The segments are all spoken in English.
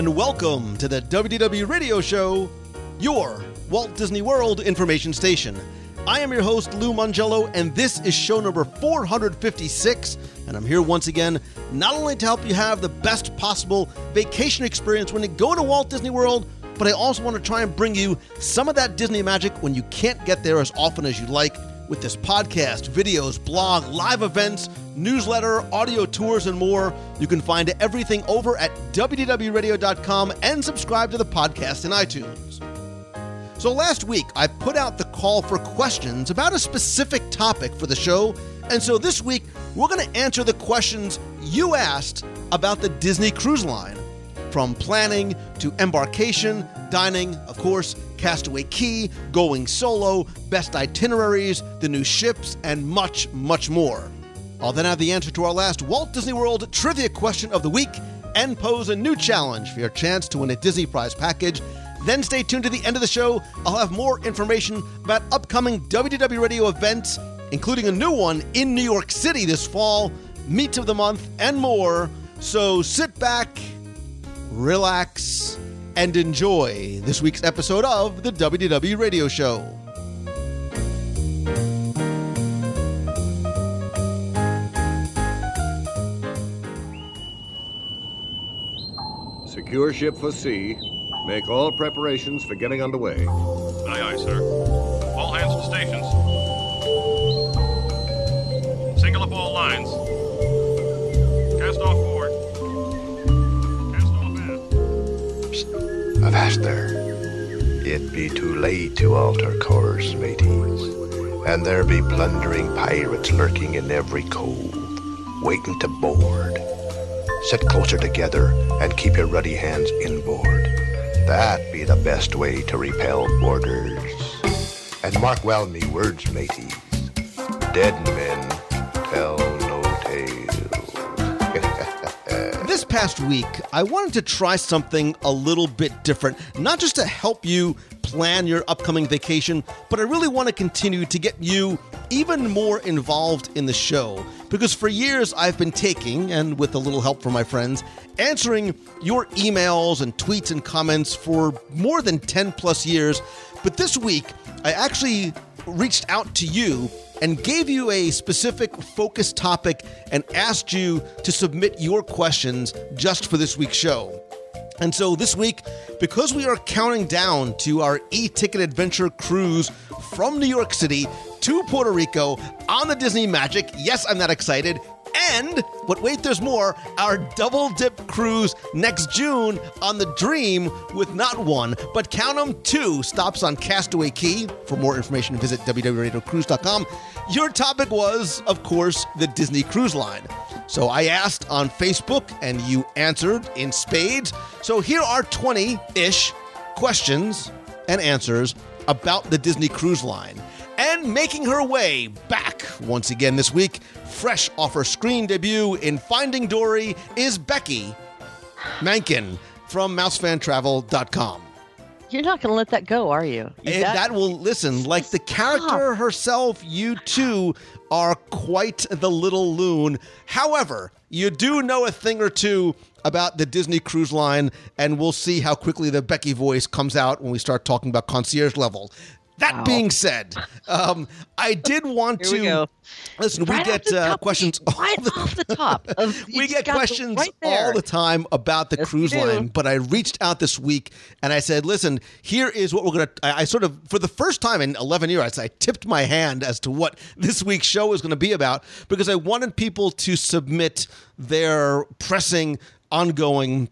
And welcome to the WDW Radio Show, your Walt Disney World information station. I am your host, Lou Mongello, and this is show number 456. And I'm here once again, not only to help you have the best possible vacation experience when you go to Walt Disney World, but I also want to try and bring you some of that Disney magic when you can't get there as often as you'd like with this podcast, videos, blog, live events, newsletter, audio tours, and more. You can find everything over at WDWRadio.com and subscribe to the podcast in iTunes. So last week, I put out the call for questions about a specific topic for the show, and so this week, we're going to answer the questions you asked about the Disney Cruise Line. From planning to embarkation, dining, of course, Castaway Cay, going solo, best itineraries, the new ships, and much, much more. I'll then have the answer to our last Walt Disney World trivia question of the week and pose a new challenge for your chance to win a Disney Prize package. Then stay tuned to the end of the show. I'll have more information about upcoming WDW Radio events, including a new one in New York City this fall, Meet of the Month, and more. So sit back, relax, and enjoy this week's episode of the WDW Radio Show. Secure ship for sea. Make all preparations for getting underway. Aye, aye, sir. All hands to stations. Single up all lines. Cast off board. Aft. Avast there. It be too late to alter course, mateys. And there be plundering pirates lurking in every cove, waiting to board. Sit closer together and keep your ruddy hands inboard. That be the best way to repel boarders. And mark well me words, mateys. Dead men past week, I wanted to try something a little bit different, not just to help you plan your upcoming vacation, but I really want to continue to get you even more involved in the show. Because for years, I've been taking, and with a little help from my friends, answering your emails and tweets and comments for more than 10 plus years. But this week, I actually reached out to you and gave you a specific focus topic and asked you to submit your questions just for this week's show. And so this week, because we are counting down to our e ticket adventure cruise from New York City to Puerto Rico on the Disney Magic, yes, I'm that excited. And, but wait, there's more, our double dip cruise next June on the Dream with not one, but count them two stops on Castaway Cay. For more information, visit www.radiocruise.com. Your topic was, of course, the Disney Cruise Line. So I asked on Facebook and you answered in spades. So here are 20 ish questions and answers about the Disney Cruise Line. And making her way back once again this week, fresh off her screen debut in Finding Dory, is Becky Mankin from MouseFanTravel.com. You're not going to let that go, are you? You that will listen, like the character herself, you two are quite the little loon. However, you do know a thing or two about the Disney Cruise Line, and we'll see how quickly the Becky voice comes out when we start talking about concierge level. That Wow. being said, um, I did want to go. listen. Right we get the uh, questions right off the top. Of, we get questions right all the time about the Yes, cruise line, but I reached out this week and I said, "Listen, here is what we're gonna." I, I sort of, for the first time in 11 years, I tipped my hand as to what this week's show is going to be about because I wanted people to submit their pressing, ongoing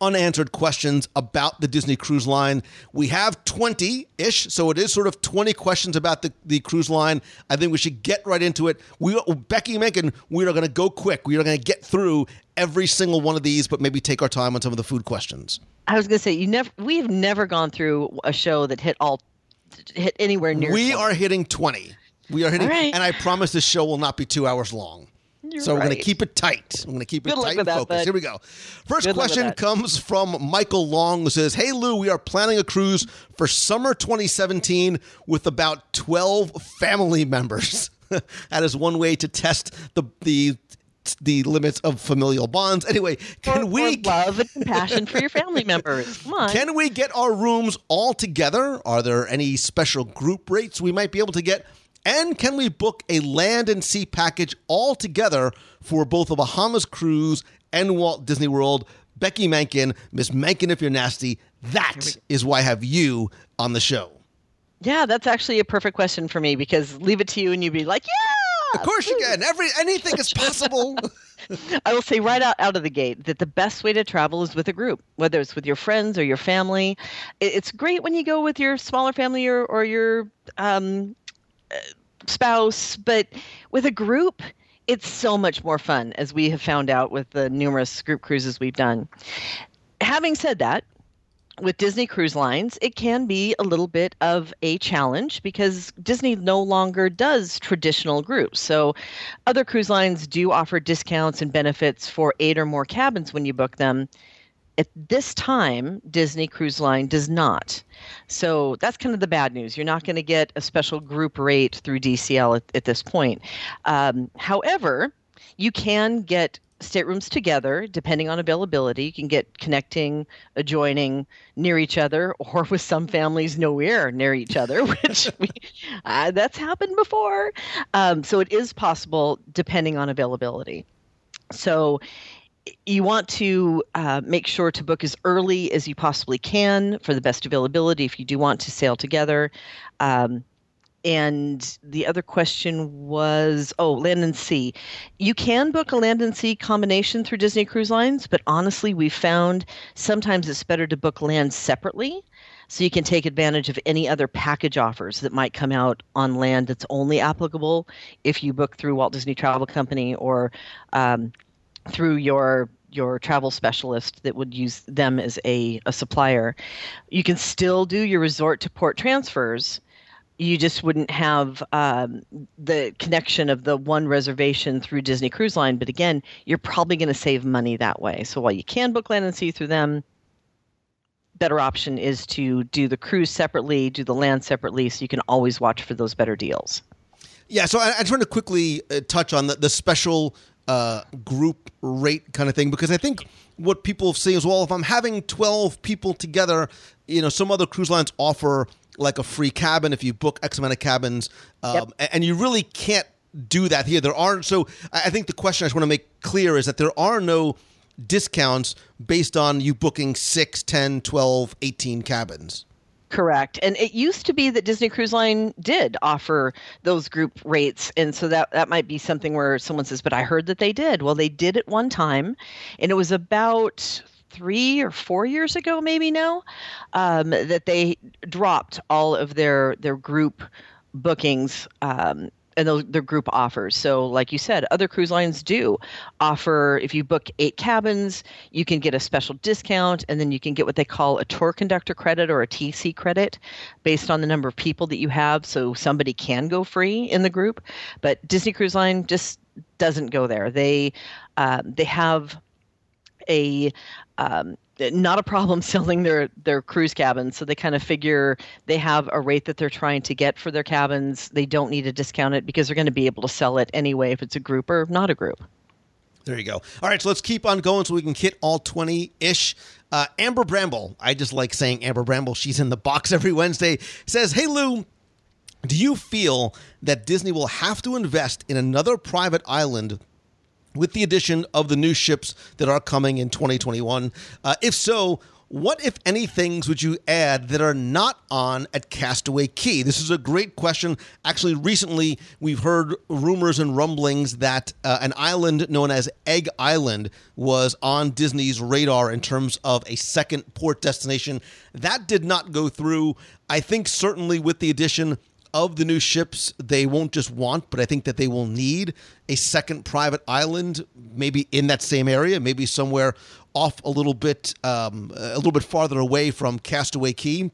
unanswered questions about the Disney Cruise Line. We have 20 ish, so it is sort of 20 questions about the, the cruise line. I think we should get right into it. We, Becky Megan, we are going to go quick. We are going to get through every single one of these, but maybe take our time on some of the food questions. I was going to say you never. We've never gone through a show that hit all hit anywhere near. We 20. are hitting 20. We are hitting, right. and I promise this show will not be two hours long. You're so we're going to keep it tight. We're going to keep it Good tight and that, focused. bud. Here we go. First Good question comes from Michael Long, who says, "Hey Lou, we are planning a cruise for summer 2017 with about 12 family members. that is one way to test the the the limits of familial bonds. Anyway, can we love and compassion for your family members? Come on. can we get our rooms all together? Are there any special group rates we might be able to get? And can we book a land and sea package all together for both a Bahamas cruise and Walt Disney World? Becky Mankin, Miss Mankin, if you're nasty, that is why I have you on the show. yeah, that's actually a perfect question for me because leave it to you and you'd be like, yeah. Of course you can. Every anything is possible. I will say right out, out of the gate that the best way to travel is with a group, whether it's with your friends or your family. It's great when you go with your smaller family or, or your um, spouse, but with a group, it's so much more fun, as we have found out with the numerous group cruises we've done. Having said that, with Disney Cruise Lines, it can be a little bit of a challenge because Disney no longer does traditional groups. So, other cruise lines do offer discounts and benefits for eight or more cabins when you book them. At this time, Disney Cruise Line does not. So, that's kind of the bad news. You're not going to get a special group rate through DCL at, at this point. Um, however, you can get staterooms together depending on availability. You can get connecting, adjoining, near each other, or with some families nowhere near each other, which we, uh, that's happened before. Um, so it is possible depending on availability. So you want to uh, make sure to book as early as you possibly can for the best availability if you do want to sail together. Um, and the other question was oh, land and sea. You can book a land and sea combination through Disney Cruise Lines, but honestly, we found sometimes it's better to book land separately so you can take advantage of any other package offers that might come out on land that's only applicable if you book through Walt Disney Travel Company or um, through your your travel specialist that would use them as a, a supplier. You can still do your resort to port transfers. You just wouldn't have um, the connection of the one reservation through Disney Cruise Line. But again, you're probably going to save money that way. So while you can book land and sea through them, better option is to do the cruise separately, do the land separately, so you can always watch for those better deals. Yeah, so I, I just want to quickly uh, touch on the, the special uh, group rate kind of thing because I think what people say is, well, if I'm having 12 people together, you know, some other cruise lines offer like a free cabin if you book X amount of cabins, um, Yep. and you really can't do that here. There aren't. So I I think the question I just want to make clear is that there are no discounts based on you booking 6, 10, 12, 18 cabins. Correct. And it used to be that Disney Cruise Line did offer those group rates. And so that, that might be something where someone says, but I heard that they did. Well, they did at one time. And it was about three or four years ago, maybe now, um, that they dropped all of their, their group bookings. Um, and those their group offers. So, like you said, other cruise lines do offer. If you book eight cabins, you can get a special discount, and then you can get what they call a tour conductor credit or a TC credit, based on the number of people that you have. So somebody can go free in the group, but Disney Cruise Line just doesn't go there. They uh, they have a um, not a problem selling their their cruise cabins so they kind of figure they have a rate that they're trying to get for their cabins they don't need to discount it because they're going to be able to sell it anyway if it's a group or not a group There you go. All right, so let's keep on going so we can hit all 20 ish. Uh, Amber Bramble, I just like saying Amber Bramble. She's in the box every Wednesday. Says, Hey, Lou, do you feel that Disney will have to invest in another private island with the addition of the new ships that are coming in 2021? Uh, if so, what, if any, things would you add that are not on at Castaway Cay? This is a great question. Actually, recently we've heard rumors and rumblings that uh, an island known as Egg Island was on Disney's radar in terms of a second port destination. That did not go through. I think certainly with the addition of the new ships, they won't just want, but I think that they will need a second private island, maybe in that same area, maybe somewhere off a little bit, um, a little bit farther away from Castaway Cay.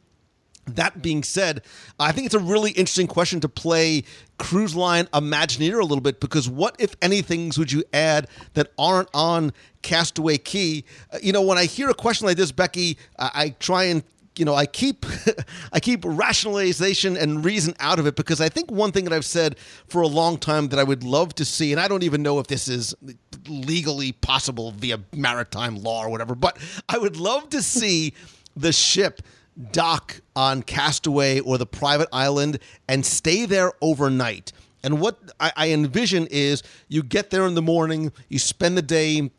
That being said, I think it's a really interesting question to play cruise line Imagineer a little bit because what, if any, things would you add that aren't on Castaway Cay? Uh, you know, when I hear a question like this, Becky, I, I try and you know, I keep I keep rationalization and reason out of it because I think one thing that I've said for a long time that I would love to see, and I don't even know if this is legally possible via maritime law or whatever, but I would love to see the ship dock on Castaway or the private island and stay there overnight. And what I, I envision is you get there in the morning, you spend the day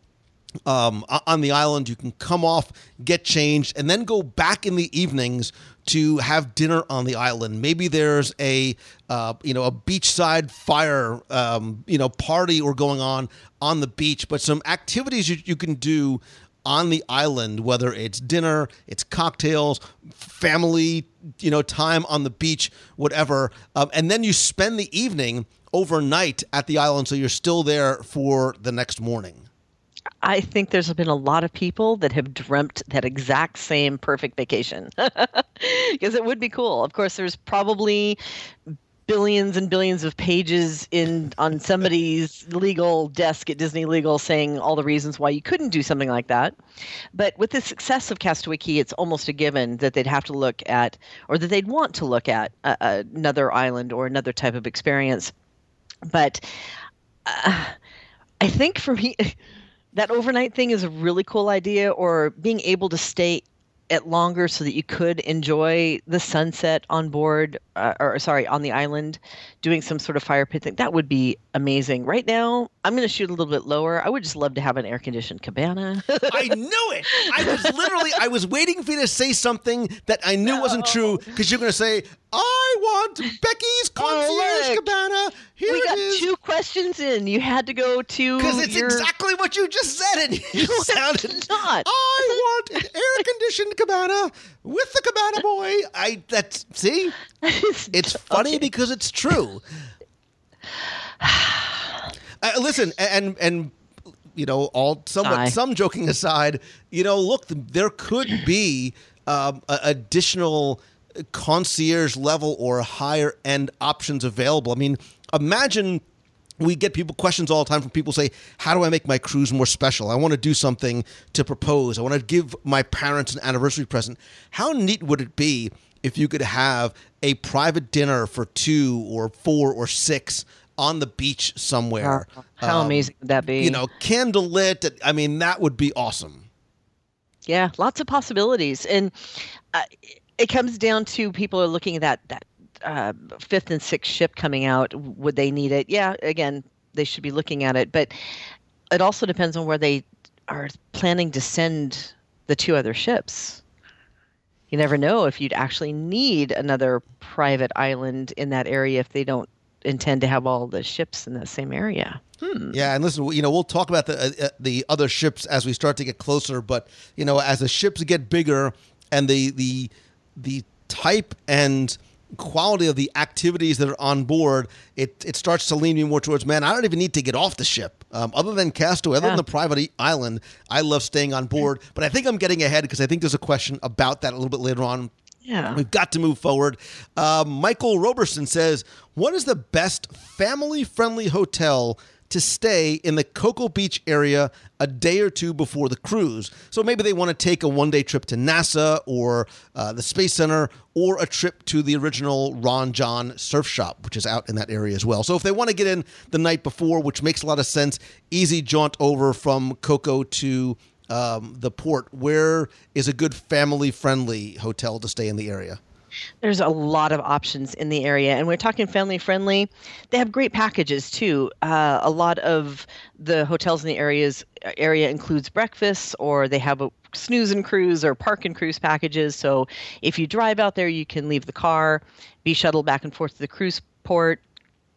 um, on the island. You can come off, get changed, and then go back in the evenings to have dinner on the island. Maybe there's a uh, you know a beachside fire um, you know party or going on on the beach, but some activities you, you can do on the island, whether it's dinner, it's cocktails, family, you know, time on the beach, whatever, um, and then you spend the evening overnight at the island, so you're still there for the next morning. I think there's been a lot of people that have dreamt that exact same perfect vacation because it would be cool. Of course, there's probably billions and billions of pages in on somebody's legal desk at Disney Legal saying all the reasons why you couldn't do something like that. But with the success of Castaway Cay, it's almost a given that they'd have to look at, or that they'd want to look at, uh, another island or another type of experience. But uh, I think for me. that overnight thing is a really cool idea or being able to stay at longer so that you could enjoy the sunset on board uh, or sorry on the island doing some sort of fire pit thing that would be amazing. Right now i'm going to shoot a little bit lower. I would just love to have an air conditioned cabana. I knew it! I was literally i was waiting for you to say something that i knew no. wasn't true because you're going to say I want Becky's concierge oh, cabana. Here we got is. two questions in. You had to go to because it's your... exactly what you just said, and you no, sounded not. I want an air conditioned cabana with the cabana boy. I that's see, it's funny okay. because it's true. Uh, listen, and and you know, all somewhat some joking aside, you know, look, there could be um, additional concierge level or higher end options available. I mean, imagine we get people questions all the time from people say how do i make my cruise more special? I want to do something to propose. I want to give my parents an anniversary present. How neat would it be if you could have a private dinner for two or four or six on the beach somewhere? How um, amazing would that be? you know candlelit i mean that would be awesome. Yeah lots of possibilities. And uh, it comes down to people are looking at that that uh, fifth and sixth ship coming out. Would they need it? Yeah, again, they should be looking at it, but it also depends on where they are planning to send the two other ships. You never know if you'd actually need another private island in that area if they don't intend to have all the ships in the same area. Hmm. Yeah, and listen, you know, we'll talk about the uh, uh the other ships as we start to get closer, but you know, as the ships get bigger and the the the type and quality of the activities that are on board, it, it starts to lean me more towards, man, I don't even need to get off the ship. Um, other than Castaway, other yeah. than the private island, I love staying on board. But I think I'm getting ahead because I think there's a question about that a little bit later on. Yeah. We've got to move forward. Uh, Michael Roberson says, What is the best family friendly hotel to stay in the Cocoa Beach area a day or two before the cruise. So maybe they want to take a one day trip to NASA or uh, the Space Center or a trip to the original Ron Jon surf shop, which is out in that area as well. So if they want to get in the night before, which makes a lot of sense, easy jaunt over from Cocoa to um, the port. Where is a good family friendly hotel to stay in the area? There's a lot of options in the area, and we're talking family friendly. They have great packages too. Uh, a lot of the hotels in the areas area includes breakfasts, or they have a snooze and cruise or park and cruise packages. So if you drive out there, you can leave the car, be shuttled back and forth to the cruise port.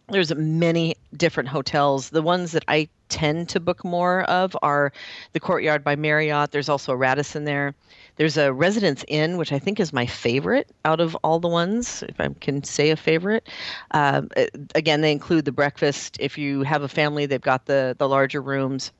There's many different hotels. The ones that I tend to book more of are the Courtyard by Marriott. There's also a Radisson there. There's a Residence Inn, which I think is my favorite out of all the ones, if I can say a favorite. Um, again, they include the breakfast. If you have a family, they've got the the larger rooms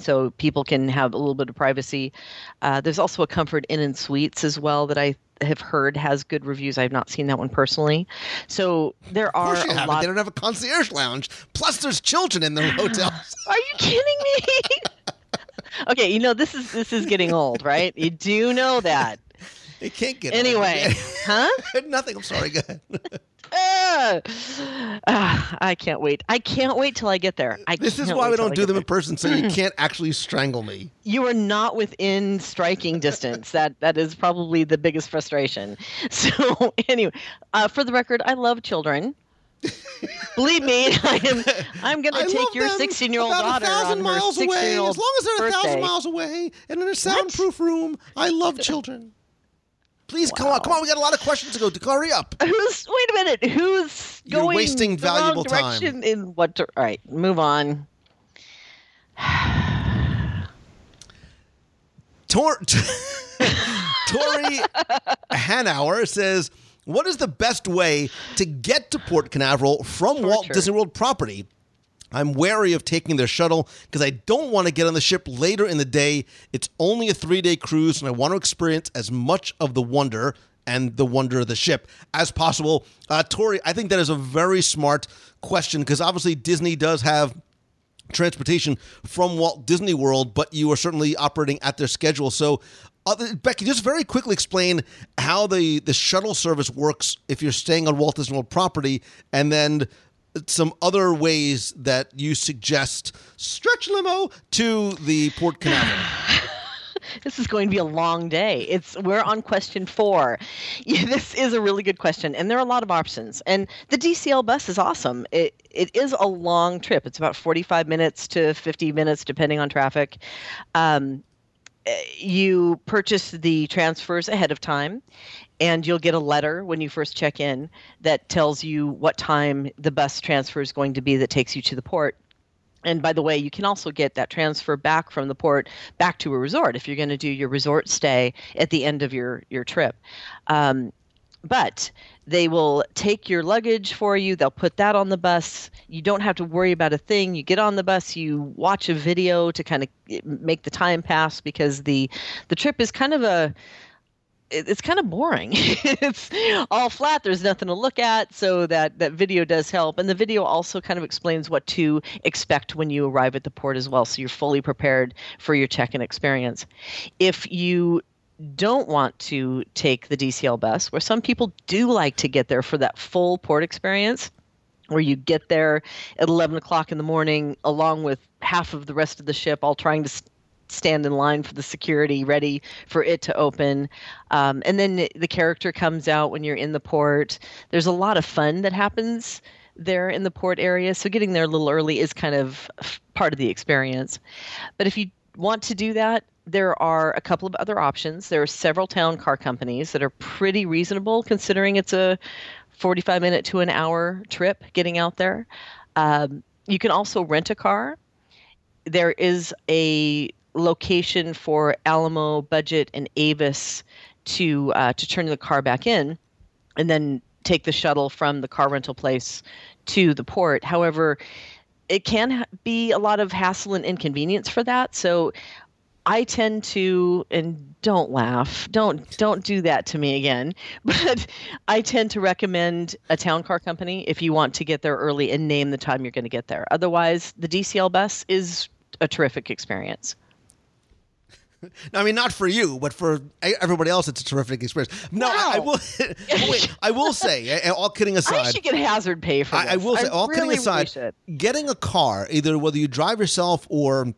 so people can have a little bit of privacy. Uh, there's also a Comfort Inn and Suites as well that I have heard has good reviews. I have not seen that one personally. So there are Of course you a haven't. lot. They don't have a concierge lounge. Plus, there's children in the hotels. Are you kidding me? okay, you know this is this is getting old, right? You do know that. It can't get Anyway, huh? Nothing. I'm sorry. Go ahead. Ah, ah, I can't wait. I can't wait till I get there. I This is why we don't do them there. in person, so you can't actually strangle me. you are not within striking distance. That that is probably the biggest frustration. So anyway, uh, for the record, I love children. Believe me, I am. I'm going to take your 16 year old daughter a thousand on her miles 16 away. As long as they're a thousand miles away and in a soundproof room, I love children. Please come on, come on. We got a lot of questions to go. to. Hurry up. Who's wait a minute? Who's You're going wasting the wrong valuable time. direction In what? dir- All right, move on. Tor- Tori Hanauer says, "What is the best way to get to Port Canaveral from Walt Disney World property?" I'm wary of taking their shuttle because I don't want to get on the ship later in the day. It's only a three day cruise, and I want to experience as much of the wonder and the wonder of the ship as possible. Uh, Tori, I think that is a very smart question because obviously Disney does have transportation from Walt Disney World, but you are certainly operating at their schedule. So, uh, Becky, just very quickly explain how the, the shuttle service works if you're staying on Walt Disney World property, and then some other ways that you suggest stretch limo to the Port Canaveral. This is going to be a long day. It's we're on question four. Yeah, this is a really good question, and there are a lot of options. And the DCL bus is awesome. It it is a long trip. It's about forty five minutes to fifty minutes, depending on traffic. Um, you purchase the transfers ahead of time and you'll get a letter when you first check in that tells you what time the bus transfer is going to be that takes you to the port and by the way, you can also get that transfer back from the port back to a resort if you're going to do your resort stay at the end of your your trip. Um, but they will take your luggage for you. They'll put that on the bus. You don't have to worry about a thing. You get on the bus. You watch a video to kind of make the time pass because the the trip is kind of a it's kind of boring. it's all flat. There's nothing to look at. So that that video does help, and the video also kind of explains what to expect when you arrive at the port as well. So you're fully prepared for your check-in experience. If you don't want to take the DCL bus, where some people do like to get there for that full port experience, where you get there at 11 o'clock in the morning along with half of the rest of the ship all trying to stand in line for the security ready for it to open. Um, and then the- the character comes out when you're in the port. There's a lot of fun that happens there in the port area so getting there a little early is kind of part of the experience. But if you want to do that there are a couple of other options there are several town car companies that are pretty reasonable considering it's a 45 minute to an hour trip getting out there um, you can also rent a car there is a location for Alamo, Budget, and Avis to uh, to turn the car back in, and then take the shuttle from the car rental place to the port. However, it can be a lot of hassle and inconvenience for that. So I tend to and don't laugh. Don't don't do that to me again. But I tend to recommend a town car company if you want to get there early and name the time you're going to get there. Otherwise, the DCL bus is a terrific experience. I mean, not for you, but for everybody else, it's a terrific experience. No, I, I will. wait, I will say, all kidding aside, I should get hazard pay for. I, I will say, all really, kidding aside, really getting a car, either whether you drive yourself or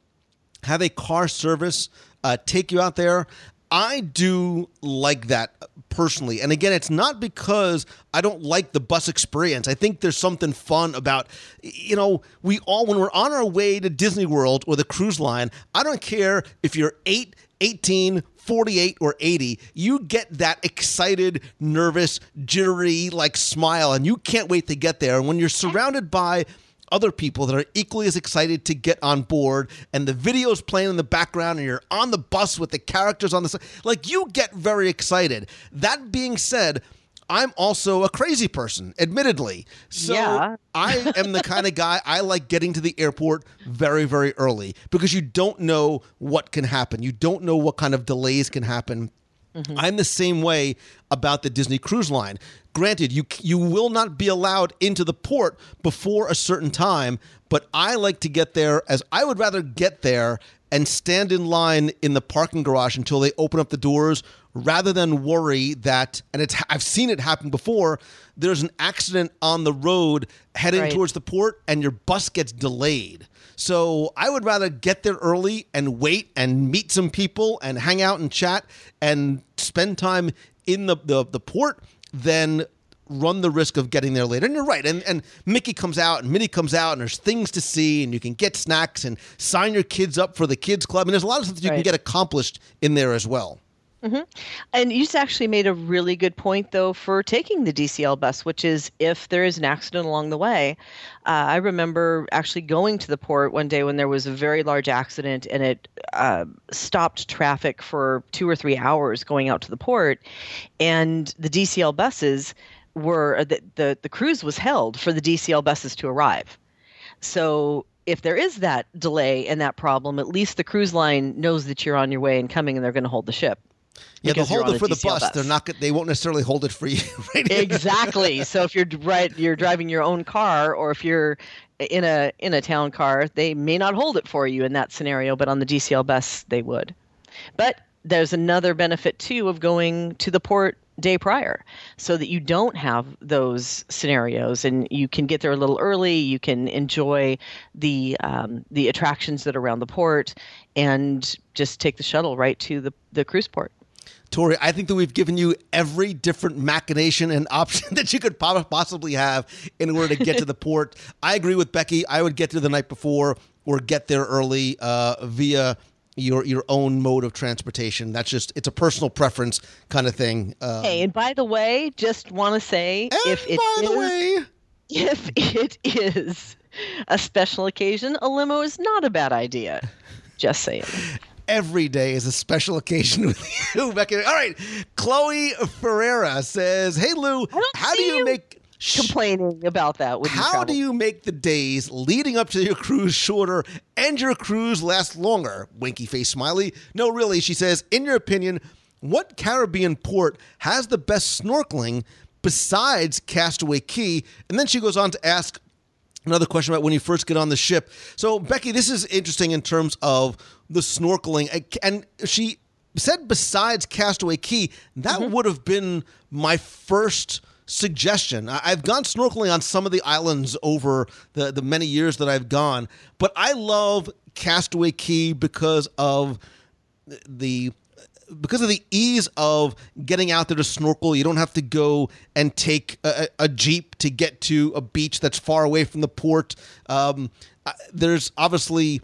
have a car service uh, take you out there, I do like that personally. And again, it's not because I don't like the bus experience. I think there's something fun about, you know, we all, when we're on our way to Disney World or the cruise line, I don't care if you're 8, 18, 48 or 80, you get that excited, nervous, jittery like smile and you can't wait to get there. And when you're surrounded by other people that are equally as excited to get on board and the video is playing in the background and you're on the bus with the characters on the side like you get very excited that being said I'm also a crazy person, admittedly. So Yeah. I am the kind of guy I like getting to the airport very, very early because you don't know what can happen. You don't know what kind of delays can happen. Mm-hmm. I'm the same way about the Disney Cruise Line. Granted, you you will not be allowed into the port before a certain time, but I like to get there as I would rather get there and stand in line in the parking garage until they open up the doors rather than worry that and it's I've seen it happen before there's an accident on the road heading Right. towards the port and your bus gets delayed. So I would rather get there early and wait and meet some people and hang out and chat and spend time in the, the, the port than run the risk of getting there later. And you're right. And and Mickey comes out and Minnie comes out and there's things to see and you can get snacks and sign your kids up for the kids club. And there's a lot of stuff that you can get accomplished in there as well. And you just actually made a really good point, though, for taking the DCL bus, which is if there is an accident along the way. Uh, I remember actually going to the port one day when there was a very large accident and it uh, stopped traffic for two or three hours going out to the port. And the DCL buses were, uh, the, the, the cruise was held for the DCL buses to arrive. So if there is that delay and that problem, at least the cruise line knows that you're on your way and coming and they're going to hold the ship. Yeah, they'll hold it for the DCL bus. They're not. They won't necessarily hold it for you. right? exactly. So if you're right, you're driving your own car, or if you're in a in a town car, they may not hold it for you in that scenario, but on the DCL bus they would. But there's another benefit too of going to the port day prior so that you don't have those scenarios and you can get there a little early you can enjoy the um, the attractions that are around the port and just take the shuttle right to the, the cruise port Tori, I think that we've given you every different machination and option that you could possibly have in order to get to the port. I agree with Becky. I would get there the night before or get there early uh, via your your own mode of transportation. That's just it's a personal preference kind of thing. Uh, Hey, and by the way, just want to say if it by the is- way, if it is a special occasion, a limo is not a bad idea. Just saying. every day is a special occasion with you, Becky. All right, Chloe Ferreira says, "Hey Lou, how do you you make?" Complaining about that with How do you make the days leading up to your cruise shorter and your cruise last longer? Winky face smiley. No, really, she says, in your opinion, what Caribbean port has the best snorkeling besides Castaway Cay? And then she goes on to ask another question about when you first get on the ship. So, Becky, this is interesting in terms of the snorkeling. And she said besides Castaway Cay, that would have been my first suggestion. I've gone snorkeling on some of the islands over the, the many years that I've gone, but I love Castaway Cay because of the because of the ease of getting out there to snorkel, you don't have to go and take a, a jeep to get to a beach that's far away from the port. Um, there's obviously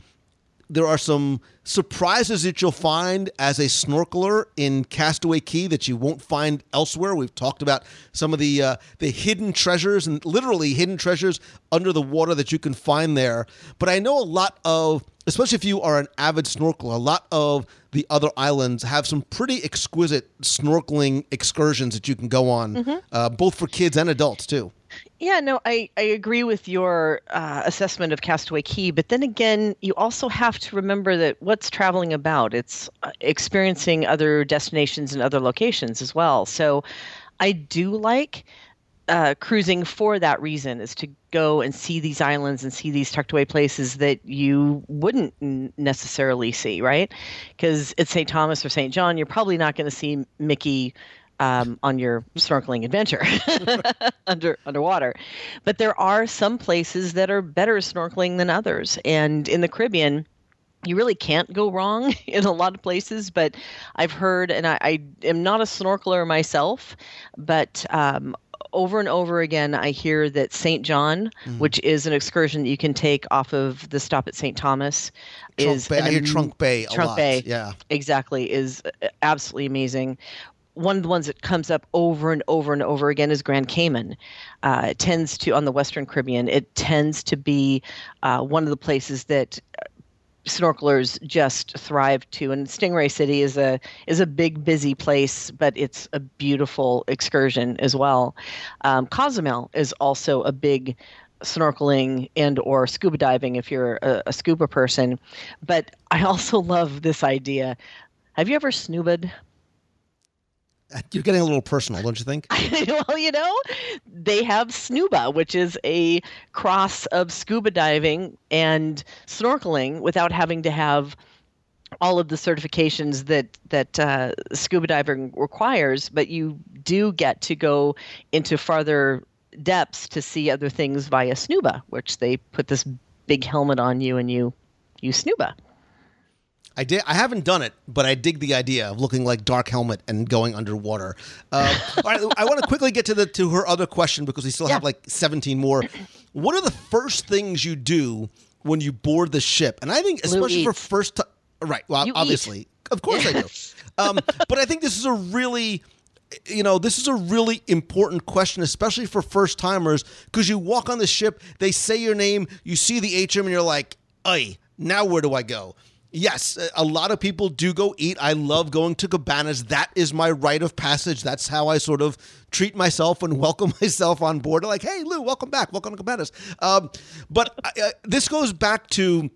there are some surprises that you'll find as a snorkeler in Castaway Cay that you won't find elsewhere. We've talked about some of the uh, the hidden treasures and literally hidden treasures under the water that you can find there. But I know a lot of, especially if you are an avid snorkeler, a lot of the other islands have some pretty exquisite snorkeling excursions that you can go on, uh, both for kids and adults too. Yeah, no, I, I agree with your uh, assessment of Castaway Cay, but then again, you also have to remember that what's traveling about? It's uh, experiencing other destinations and other locations as well. So I do like uh, cruising for that reason, is to go and see these islands and see these tucked away places that you wouldn't necessarily see, right? Because at St. Thomas or St. John, you're probably not going to see Mickey um, on your snorkeling adventure under underwater. But there are some places that are better snorkeling than others, and in the Caribbean. you really can't go wrong in a lot of places. But I've heard, and I, I am not a snorkeler myself, but um, over and over again, I hear that St. John, Mm-hmm. which is an excursion that you can take off of the stop at St. Thomas, Trunk is Bay. I hear Trunk Bay a Trunk lot. Bay. Yeah. exactly is uh, absolutely amazing. One of the ones that comes up over and over and over again is Grand Cayman. Uh, it tends to on the Western Caribbean. It tends to be uh, one of the places that uh, snorkelers just thrive to. And Stingray City is a is a big busy place, but it's a beautiful excursion as well. Um, Cozumel is also a big snorkeling and or scuba diving if you're a, a scuba person. But I also love this idea. Have you ever snoobed? You're getting a little personal, don't you think? well, you know, they have snuba, which is a cross of scuba diving and snorkeling without having to have all of the certifications that that uh, scuba diving requires. But you do get to go into farther depths to see other things via snuba, which they put this big helmet on you and you you snuba. I did. I haven't done it, but I dig the idea of looking like Dark Helmet and going underwater. Uh, all right, I want to quickly get to the to her other question because we still have like seventeen more. What are the first things you do when you board the ship? And I think, especially for first time, right? Well, You eat. obviously, of course I do. Um, but I think this is a really you know, this is a really important question, especially for first timers, because you walk on the ship, they say your name, you see the HM, and you're like, "Ay, now where do I go?" Yes, a lot of people do go eat. I love going to cabanas. That is my rite of passage. That's how I sort of treat myself and welcome myself on board. Like, hey, Lou, welcome back. Welcome to cabanas. Um, but uh, this goes back to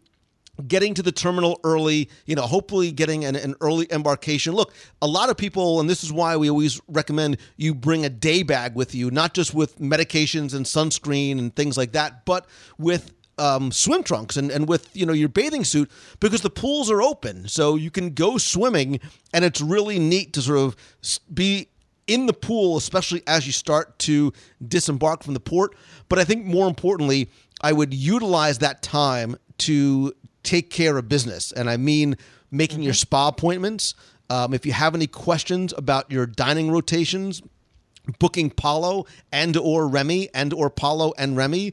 getting to the terminal early, you know, hopefully getting an, an early embarkation. Look, a lot of people, and this is why we always recommend you bring a day bag with you, not just with medications and sunscreen and things like that, but with um, swim trunks and, and with you know your bathing suit because the pools are open so you can go swimming and it's really neat to sort of be in the pool, especially as you start to disembark from the port. But I think more importantly, I would utilize that time to take care of business. And I mean making your spa appointments. Um, if you have any questions about your dining rotations, booking Palo and or Remy and or Palo and Remy,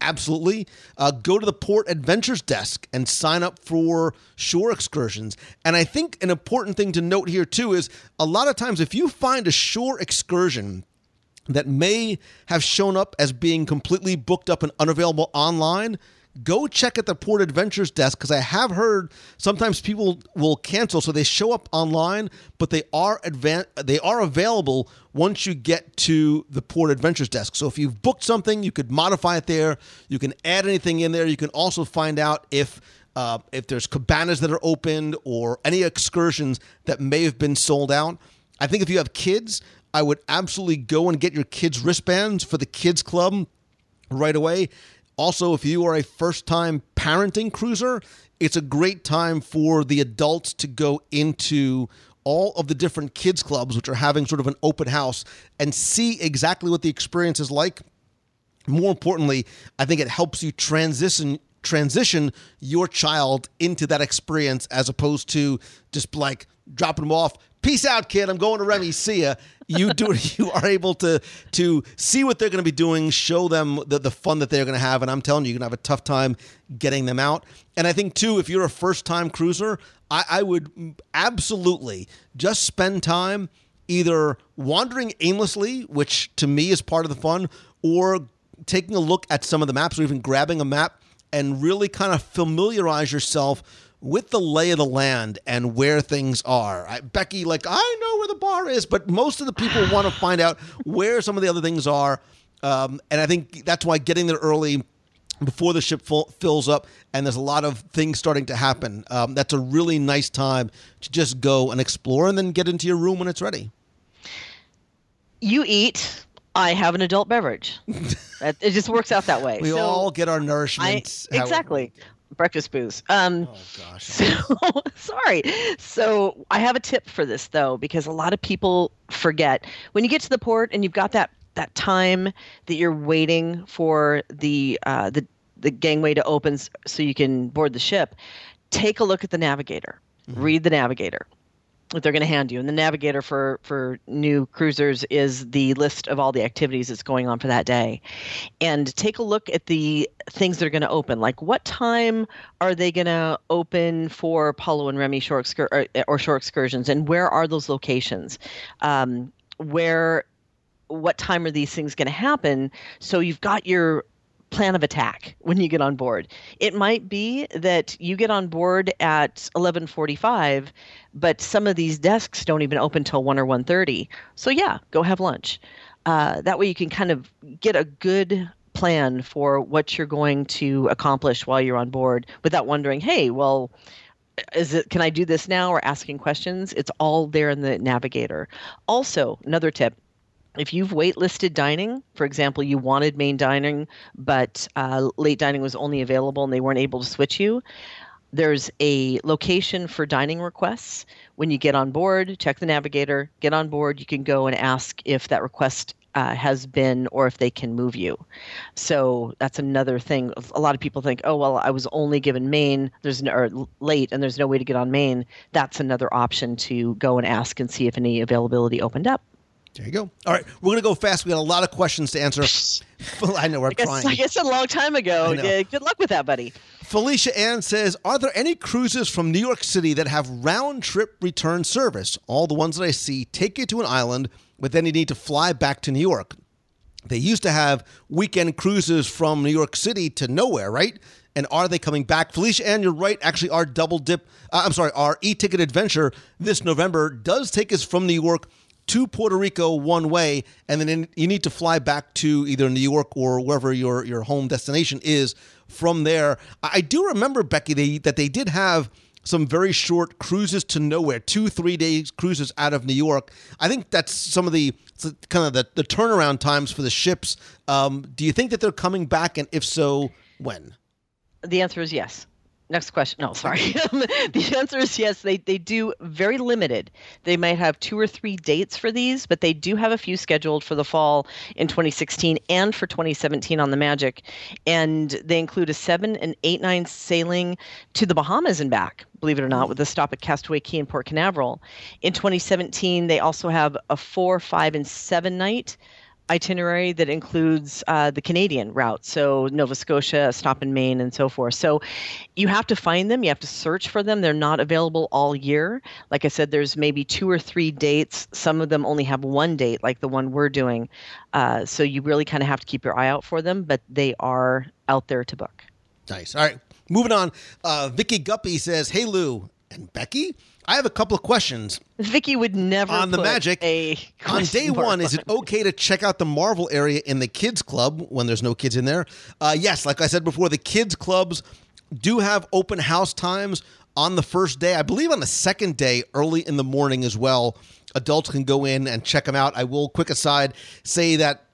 absolutely. Uh, go to the Port Adventures desk and sign up for shore excursions. And I think an important thing to note here too is a lot of times if you find a shore excursion that may have shown up as being completely booked up and unavailable online, go check at the Port Adventures desk because I have heard sometimes people will cancel, so they show up online, but they are advan- they are available once you get to the Port Adventures desk. So if you've booked something, you could modify it there. You can add anything in there. You can also find out if uh, if there's cabanas that are opened or any excursions that may have been sold out. I think if you have kids, I would absolutely go and get your kids' wristbands for the kids' club right away. Also, if you are a first time parenting cruiser, it's a great time for the adults to go into all of the different kids' clubs, which are having sort of an open house, and see exactly what the experience is like. More importantly, I think it helps you transition transition your child into that experience as opposed to just like dropping them off. Peace out, kid. I'm going to Remy. See ya. You do. You are able to to see what they're going to be doing, show them the, the fun that they're going to have, and I'm telling you, you're going to have a tough time getting them out. And I think too, if you're a first time cruiser, I, I would absolutely just spend time either wandering aimlessly, which to me is part of the fun, or taking a look at some of the maps, or even grabbing a map and really kind of familiarize yourself with the lay of the land and where things are. I, Becky, like, I know where the bar is, but most of the people want to find out where some of the other things are. Um, and I think that's why getting there early before the ship full, fills up and there's a lot of things starting to happen. Um, that's a really nice time to just go and explore and then get into your room when it's ready. You eat. I have an adult beverage. It just works out that way. We So all get our nourishment. how- exactly. Breakfast booze. Um, Oh gosh. So sorry. So I have a tip for this though, because a lot of people forget when you get to the port and you've got that that time that you're waiting for the uh, the the gangway to open so you can board the ship. take a look at the navigator. Read the navigator that they're going to hand you. And the navigator for for new cruisers is the list of all the activities that's going on for that day. And take a look at the things that are going to open. Like what time are they going to open for Palo and Remy shore excur- or, or shore excursions, and where are those locations? Um, where what time are these things going to happen? So you've got your plan of attack when you get on board. It might be that you get on board at 11:45, but some of these desks don't even open till 1 or 1:30. So yeah, go have lunch. Uh, that way you can kind of get a good plan for what you're going to accomplish while you're on board without wondering, "Hey, well, is it can I do this now?" or asking questions. It's all there in the navigator. Also, another tip, if you've waitlisted dining, for example, you wanted main dining, but uh, late dining was only available and they weren't able to switch you, there's a location for dining requests. When you get on board, check the navigator, get on board, you can go and ask if that request uh, has been or if they can move you. So that's another thing. A lot of people think, oh, well, I was only given main, there's no, or late, and there's no way to get on main. That's another option to go and ask and see if any availability opened up. There you go. All right, we're gonna go fast. We got a lot of questions to answer. I know we're I guess, trying. I guess a long time ago. Uh, Good luck with that, buddy. Felicia Ann says, "Are there any cruises from New York City that have round trip return service? All the ones that I see take you to an island, but then you need to fly back to New York. They used to have weekend cruises from New York City to nowhere, right? And are they coming back? Felicia Ann, you're right. Actually, our double dip, uh, I'm sorry, our e-ticket adventure this November does take us from New York." To Puerto Rico one way, and then in, you need to fly back to either New York or wherever your your home destination is from there. I do remember Becky they, that they did have some very short cruises to nowhere, two three days cruises out of New York. I think that's some of the kind of the, the turnaround times for the ships. Um, do you think that they're coming back, and if so, when? The answer is yes. Next question. No, sorry. the answer is yes. They they do very limited. They might have two or three dates for these, but they do have a few scheduled for the fall in 2016 and for 2017 on the Magic, and they include a seven and eight nine sailing to the Bahamas and back. Believe it or not, mm. with a stop at Castaway Cay in Port Canaveral. In 2017, they also have a four, five, and seven night itinerary that includes uh, the Canadian route, so Nova Scotia, stop in Maine, and so forth. So you have to find them, you have to search for them. They're not available all year. Like I said, there's maybe two or three dates. Some of them only have one date, like the one we're doing. Uh, so you really kind of have to keep your eye out for them, but they are out there to book. Nice. All right, moving on. Uh, Vicky Guppy says, "Hey Lou and Becky, I have a couple of questions." Vicky would never on the magic. a on day one is it okay to check out the marvel area in the kids club when there's no kids in there? Uh, yes like i said before the kids clubs do have open house times on the first day. I believe on the second day early in the morning as well adults can go in and check them out. I will quick aside say that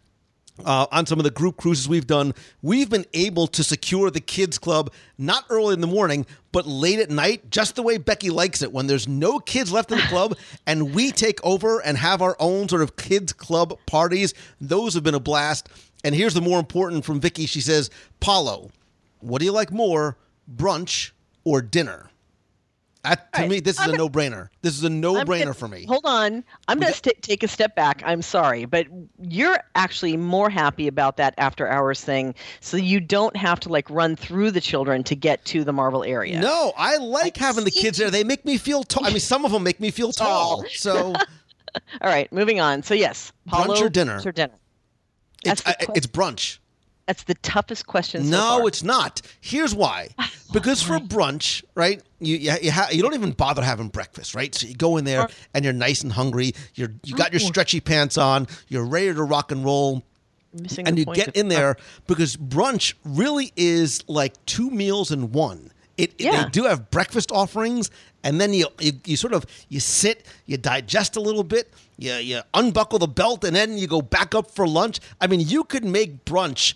uh, on some of the group cruises we've done, we've been able to secure the kids club not early in the morning, but late at night, just the way Becky likes it, when there's no kids left in the club and we take over and have our own sort of kids club parties. Those have been a blast. And here's the more important from Vicky. She says, Palo, what do you like more, brunch or dinner? That, to right. me, this is I'm a no brainer. This is a no brainer for me. Hold on. I'm going to st- take a step back. I'm sorry, but you're actually more happy about that after hours thing. So you don't have to like run through the children to get to the Marvel area. No, I like having the kids there. They make me feel tall. I mean, some of them make me feel oh. tall. So All right, moving on. So yes, Palo, or dinner? brunch or dinner. it's I, it's brunch. That's the toughest question. No, it's not. Here's why. Oh, because for brunch, right? You you you, ha- you don't even bother having breakfast, right? So you go in there and you're nice and hungry. You're you got your oh. stretchy pants on. You're ready to rock and roll. Missing and you get in there uh-huh. because brunch really is like two meals in one. It, it- Yeah. they do have breakfast offerings, and then you, you you sort of you sit, you digest a little bit, you you unbuckle the belt, and then you go back up for lunch. I mean, you could make brunch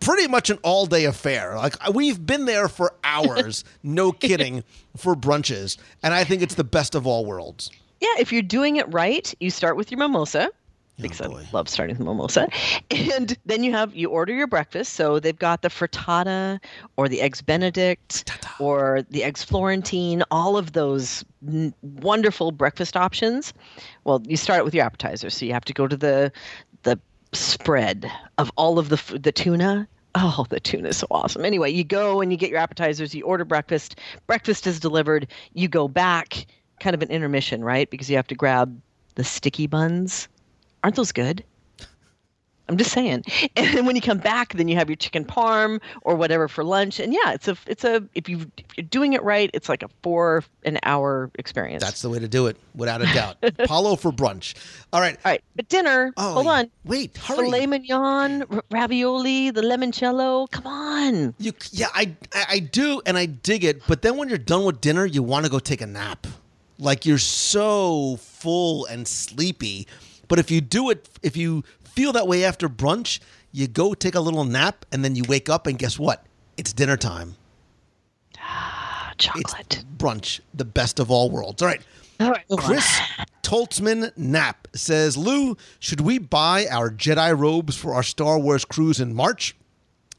pretty much an all day affair. Like we've been there for hours, no kidding, for brunches, and I think it's the best of all worlds. Yeah, if you're doing it right, you start with your mimosa. Oh, because boy. I love starting with mimosa. And then you have you order your breakfast. So they've got the frittata or the eggs Benedict or the eggs Florentine, all of those n- wonderful breakfast options. Well, you start with your appetizer, so you have to go to the spread of all of the the tuna. Oh, the tuna is so awesome. Anyway, you go and you get your appetizers, you order breakfast. Breakfast is delivered. You go back, kind of an intermission, right? Because you have to grab the sticky buns. Aren't those good? I'm just saying. And then when you come back, then you have your chicken parm or whatever for lunch. And yeah, it's a it's a if you if you're doing it right, it's like a four an hour experience. That's the way to do it, without a doubt. Apollo for brunch. All right. all right. But dinner, Oh, hold on. Wait, hurry. Filet mignon, ravioli, the limoncello. Come on. You, yeah, I, I I do, and I dig it. But then when you're done with dinner, you want to go take a nap. Like you're so full and sleepy. But if you do it, if you feel that way after brunch, you go take a little nap, and then you wake up, and guess what? It's dinner time. Ah, It's chocolate. brunch, the best of all worlds. All right. All right. Chris Toltzman Knapp says, Lou, should we buy our Jedi robes for our Star Wars cruise in March?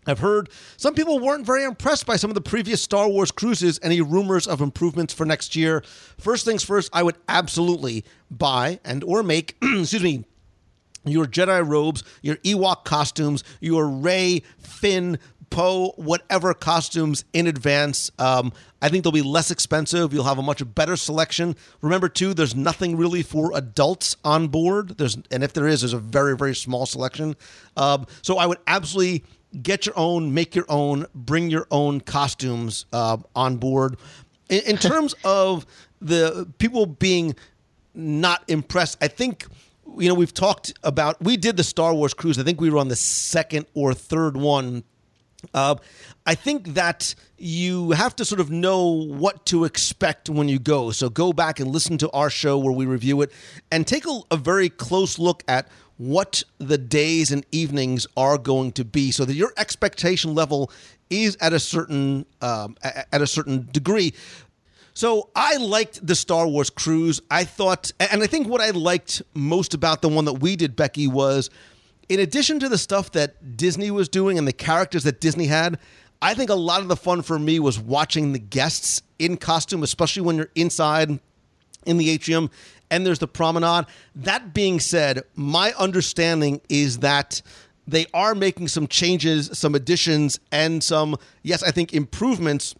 I've heard some people weren't very impressed by some of the previous Star Wars cruises. Any rumors of improvements for next year? First things first, I would absolutely buy and or make, excuse me, your Jedi robes, your Ewok costumes, your Rey, Finn, Poe, whatever costumes in advance. Um, I think they'll be less expensive. You'll have a much better selection. Remember, too, there's nothing really for adults on board. There's, and if there is, there's a very, very small selection. Um, so I would absolutely get your own, make your own, bring your own costumes uh, on board. In, in terms of the people being not impressed. I think you know we've talked about we did the Star Wars cruise. I think we were on the second or third one. Uh, I think that you have to sort of know what to expect when you go. So go back and listen to our show where we review it, and take a, a very close look at what the days and evenings are going to be, so that your expectation level is at a certain um, at a certain degree. So I liked the Star Wars cruise. I thought, and I think what I liked most about the one that we did, Becky, was in addition to the stuff that Disney was doing and the characters that Disney had, I think a lot of the fun for me was watching the guests in costume, especially when you're inside in the atrium and there's the promenade. That being said, my understanding is that they are making some changes, some additions, and some, yes, I think improvements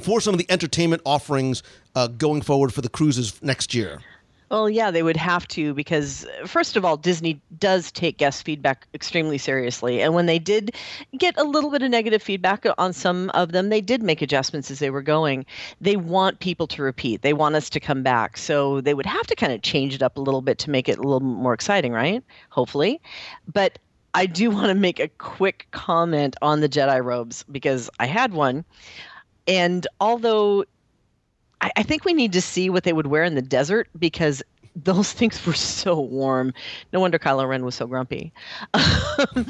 for some of the entertainment offerings uh, going forward for the cruises next year. Well, yeah, they would have to because, first of all, Disney does take guest feedback extremely seriously. And when they did get a little bit of negative feedback on some of them, they did make adjustments as they were going. They want people to repeat, they want us to come back. So they would have to kind of change it up a little bit to make it a little more exciting, right? Hopefully. But I do want to make a quick comment on the Jedi robes because I had one. And although I, I think we need to see what they would wear in the desert because those things were so warm. No wonder Kylo Ren was so grumpy. Um,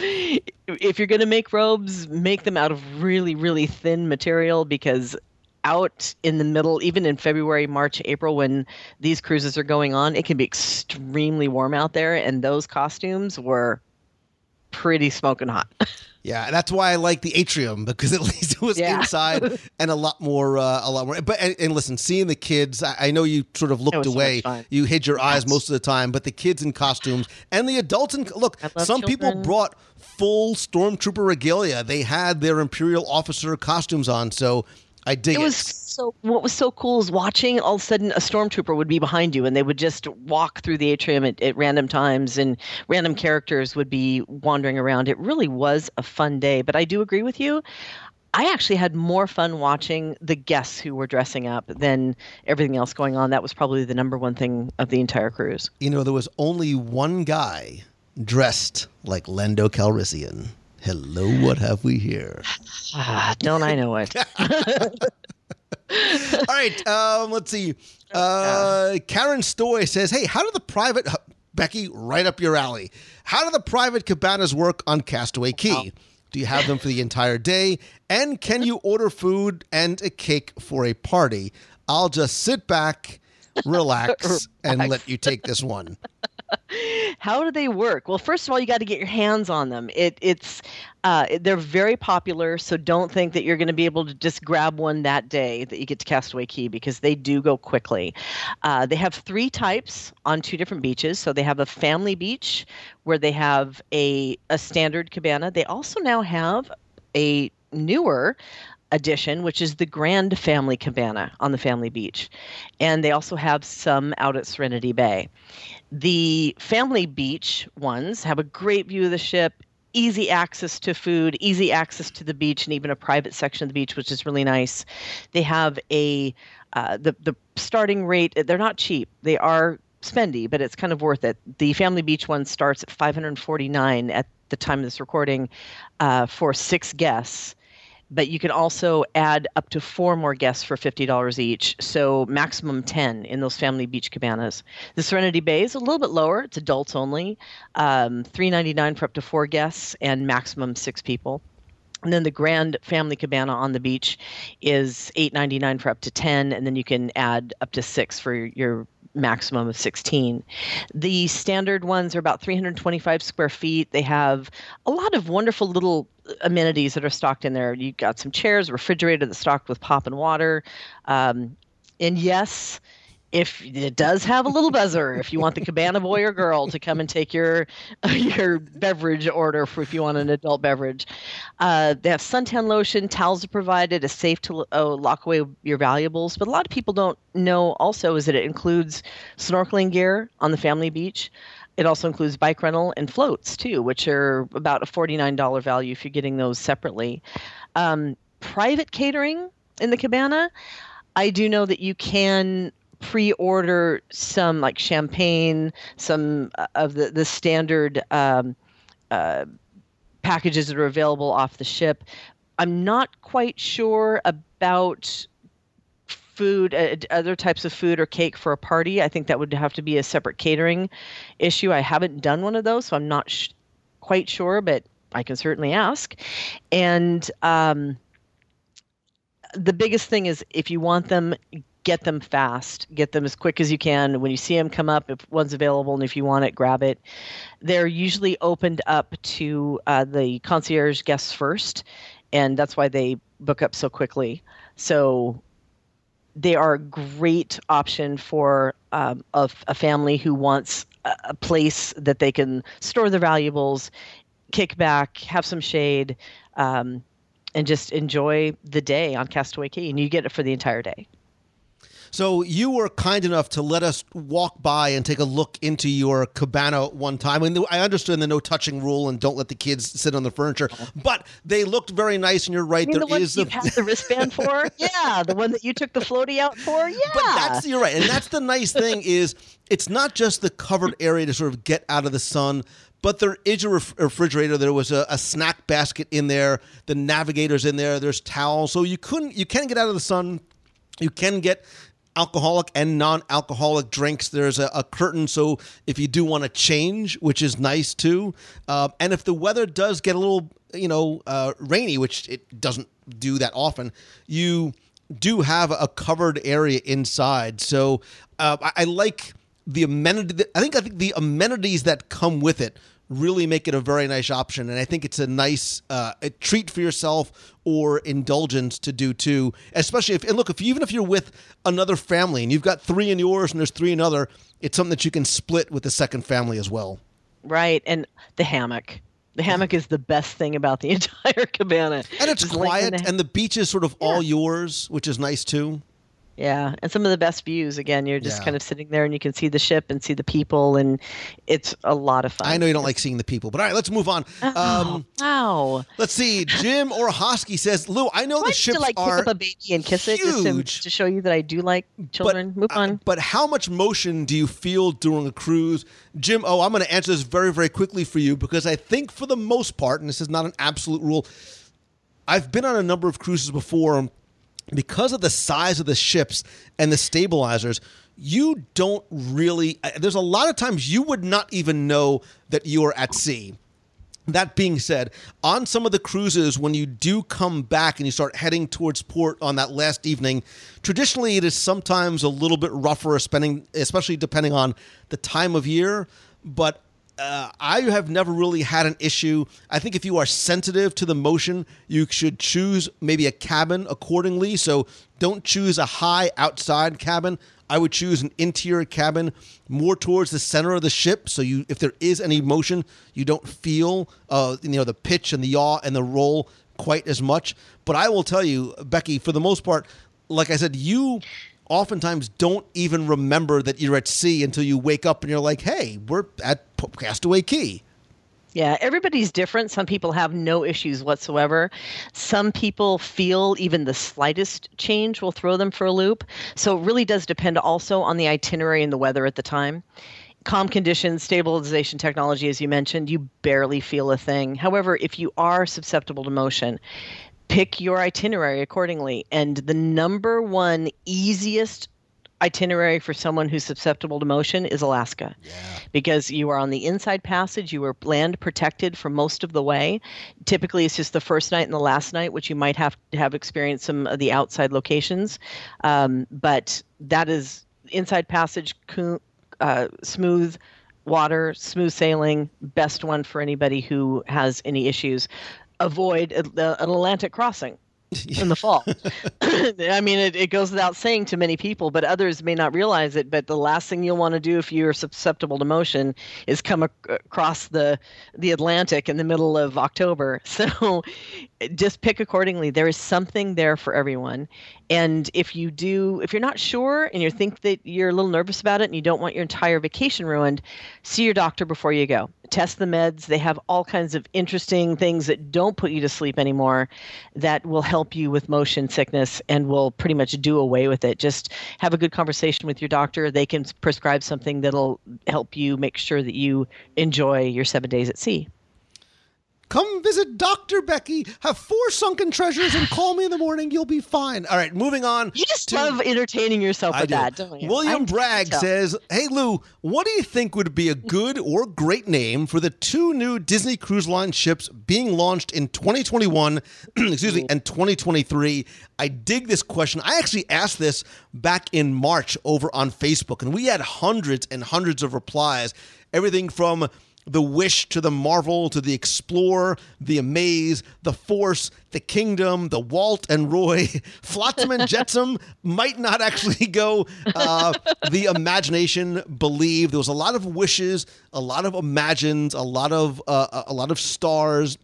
if you're going to make robes, make them out of really, really thin material because out in the middle, even in February, March, April, when these cruises are going on, it can be extremely warm out there. And those costumes were pretty smoking hot. Yeah, that's why I like the atrium because at least it was Yeah. inside and a lot more, uh, a lot more. But and, and listen, seeing the kids, I, I know you sort of looked was so away, you hid your eyes most of the time, but the kids in costumes and the adults in look, some people brought full stormtrooper regalia. They had their imperial officer costumes on, so I dig it it. was so what was so cool is watching all of a sudden a stormtrooper would be behind you and they would just walk through the atrium at, at random times and random characters would be wandering around it really was a fun day but i do agree with you i actually had more fun watching the guests who were dressing up than everything else going on that was probably the number one thing of the entire cruise you know, there was only one guy dressed like Lando Calrissian. Hello, what have we here? ah, don't i know it All right, um, let's see. Uh, Karen Stoy says, "Hey, how do the private Becky right up your alley? How do the private cabanas work on Castaway Cay? Do you have them for the entire day? And can you order food and a cake for a party? I'll just sit back, relax, and let you take this one." How do they work? Well, first of all, you got to get your hands on them. It, it's uh, they're very popular, so don't think that you're going to be able to just grab one that day that you get to Castaway Cay because they do go quickly. Uh, they have three types on two different beaches. So they have a family beach where they have a a standard cabana. They also now have a newer edition, which is the Grand Family Cabana on the Family Beach. And they also have some out at Serenity Bay. The Family Beach ones have a great view of the ship, easy access to food, easy access to the beach, and even a private section of the beach, which is really nice. They have a uh, the the starting rate. They're not cheap. They are spendy, but it's kind of worth it. The Family Beach one starts at 549 at the time of this recording uh, for six guests but you can also add up to four more guests for $50 each. So maximum 10 in those family beach cabanas. The Serenity Bay is a little bit lower. It's adults only. Um, $3.99 for up to four guests and maximum six people. And then the Grand Family Cabana on the beach is $8.99 for up to 10, and then you can add up to six for your maximum of 16. The standard ones are about 325 square feet. They have a lot of wonderful little amenities that are stocked in there. You've got some chairs, refrigerator that's stocked with pop and water. Um, and yes, if it does have a little buzzer, if you want the cabana boy or girl to come and take your your beverage order for if you want an adult beverage, uh, they have suntan lotion, towels are provided, a safe to oh, lock away your valuables. But a lot of people don't know also is that it includes snorkeling gear on the family beach. It also includes bike rental and floats too, which are about a forty-nine dollar value if you're getting those separately. Um, private catering in the cabana. I do know that you can pre-order some like champagne, some uh, of the the standard um, uh, packages that are available off the ship. I'm not quite sure about food, uh, other types of food or cake for a party. I think that would have to be a separate catering issue. I haven't done one of those, so I'm not sh- quite sure, but I can certainly ask. And um, the biggest thing is if you want them, get them fast. Get them as quick as you can. When you see them come up, if one's available and if you want it, grab it. They're usually opened up to uh, the concierge guests first, and that's why they book up so quickly. So they are a great option for um, a, a family who wants a, a place that they can store their valuables, kick back, have some shade. Um, and just enjoy the day on Castaway Cay, and you get it for the entire day. So you were kind enough to let us walk by and take a look into your cabana one time. And I understand the no touching rule and don't let the kids sit on the furniture, uh-huh. but they looked very nice. And you're right, You there the one is you the. had the wristband for? yeah, the one that you took the floaty out for? Yeah. But that's you're right, and that's the nice thing is it's not just the covered area to sort of get out of the sun. But there is a ref- refrigerator. There was a, a snack basket in there. The navigator's in there. There's towels, so you couldn't. You can get out of the sun. You can get alcoholic and non-alcoholic drinks. There's a, a curtain, so if you do want to change, which is nice too. Uh, and if the weather does get a little, you know, uh, rainy, which it doesn't do that often, you do have a covered area inside. So uh, I, I like the amenity. I think I think the amenities that come with it really make it a very nice option, and I think it's a nice uh, a treat for yourself or indulgence to do too. Especially if and look if you, even if you're with another family and you've got three in yours and there's three in other, it's something that you can split with the second family as well. right. And the hammock. The hammock is the best thing about the entire cabana. And it's Just laying in quiet, the- and the beach is sort of all yours, which is nice too. Yeah, and some of the best views. Again, you're just Yeah. kind of sitting there and you can see the ship and see the people, and it's a lot of fun. I know you don't like seeing the people, but all right, let's move on. Um, wow. let's see. Jim or Hosky says, Lou, I know I the ships to like are pick up a baby and kiss it just to, huge. to show you that I do like children. Move uh, on. but how much motion do you feel during a cruise? Jim, oh, I'm going to answer this very, very quickly for you because I think for the most part, and this is not an absolute rule, I've been on a number of cruises before. Because of the size of the ships and the stabilizers, you don't really. uh, There's a lot of times you would not even know that you are at sea. That being said, on some of the cruises, when you do come back and you start heading towards port on that last evening, traditionally it is sometimes a little bit rougher, spending, especially depending on the time of year. but uh, I have never really had an issue. I think if you are sensitive to the motion, you should choose maybe a cabin accordingly. So don't choose a high outside cabin. I would choose an interior cabin more towards the center of the ship, so you, if there is any motion, you don't feel, uh, you know, the pitch and the yaw and the roll quite as much. But I will tell you, Becky, for the most part, like I said, you oftentimes don't even remember that you're at sea until you wake up and you're like, hey, we're at Castaway Cay. Yeah, everybody's different. Some people have no issues whatsoever. Some people feel even the slightest change will throw them for a loop. So it really does depend also on the itinerary and the weather at the time. Calm conditions, stabilization technology, as you mentioned, you barely feel a thing. However, if you are susceptible to motion, pick your itinerary accordingly. And the number one easiest itinerary for someone who's susceptible to motion is Alaska. Yeah. Because you are on the inside passage, you are land protected for most of the way. Typically, it's just the first night and the last night, which you might have to have experienced some of the outside locations. Um, but that is inside passage, uh, smooth water, smooth sailing, best one for anybody who has any issues. Avoid an Atlantic crossing in the fall. I mean, it, it goes without saying to many people, but others may not realize it. But the last thing you'll want to do if you're susceptible to motion is come ac- across the the Atlantic in the middle of October. So just pick accordingly. There is something there for everyone. And if you do, if you're not sure and you think that you're a little nervous about it and you don't want your entire vacation ruined, see your doctor before you go. Test the meds. They have all kinds of interesting things that don't put you to sleep anymore that will help you with motion sickness and will pretty much do away with it. Just have a good conversation with your doctor. They can prescribe something that'll help you make sure that you enjoy your seven days at sea. Come visit Dr. Becky. Have four sunken treasures and call me in the morning. You'll be fine. All right, moving on. You just to, love entertaining yourself I with do. that, don't you? William I'm Bragg says, Hey, Lou, what do you think would be a good or great name for the two new Disney Cruise Line ships being launched in 2021, excuse me, and 2023? I dig this question. I actually asked this back in March over on Facebook, and we had hundreds and hundreds of replies. Everything from the Wish to the Marvel to the Explore, the Amaze, the Force, the Kingdom, the Walt and Roy, Flotsam and Jetsam might not actually go. Uh, the Imagination, Believe. There was a lot of wishes, a lot of imagines, a lot of uh, a lot of stars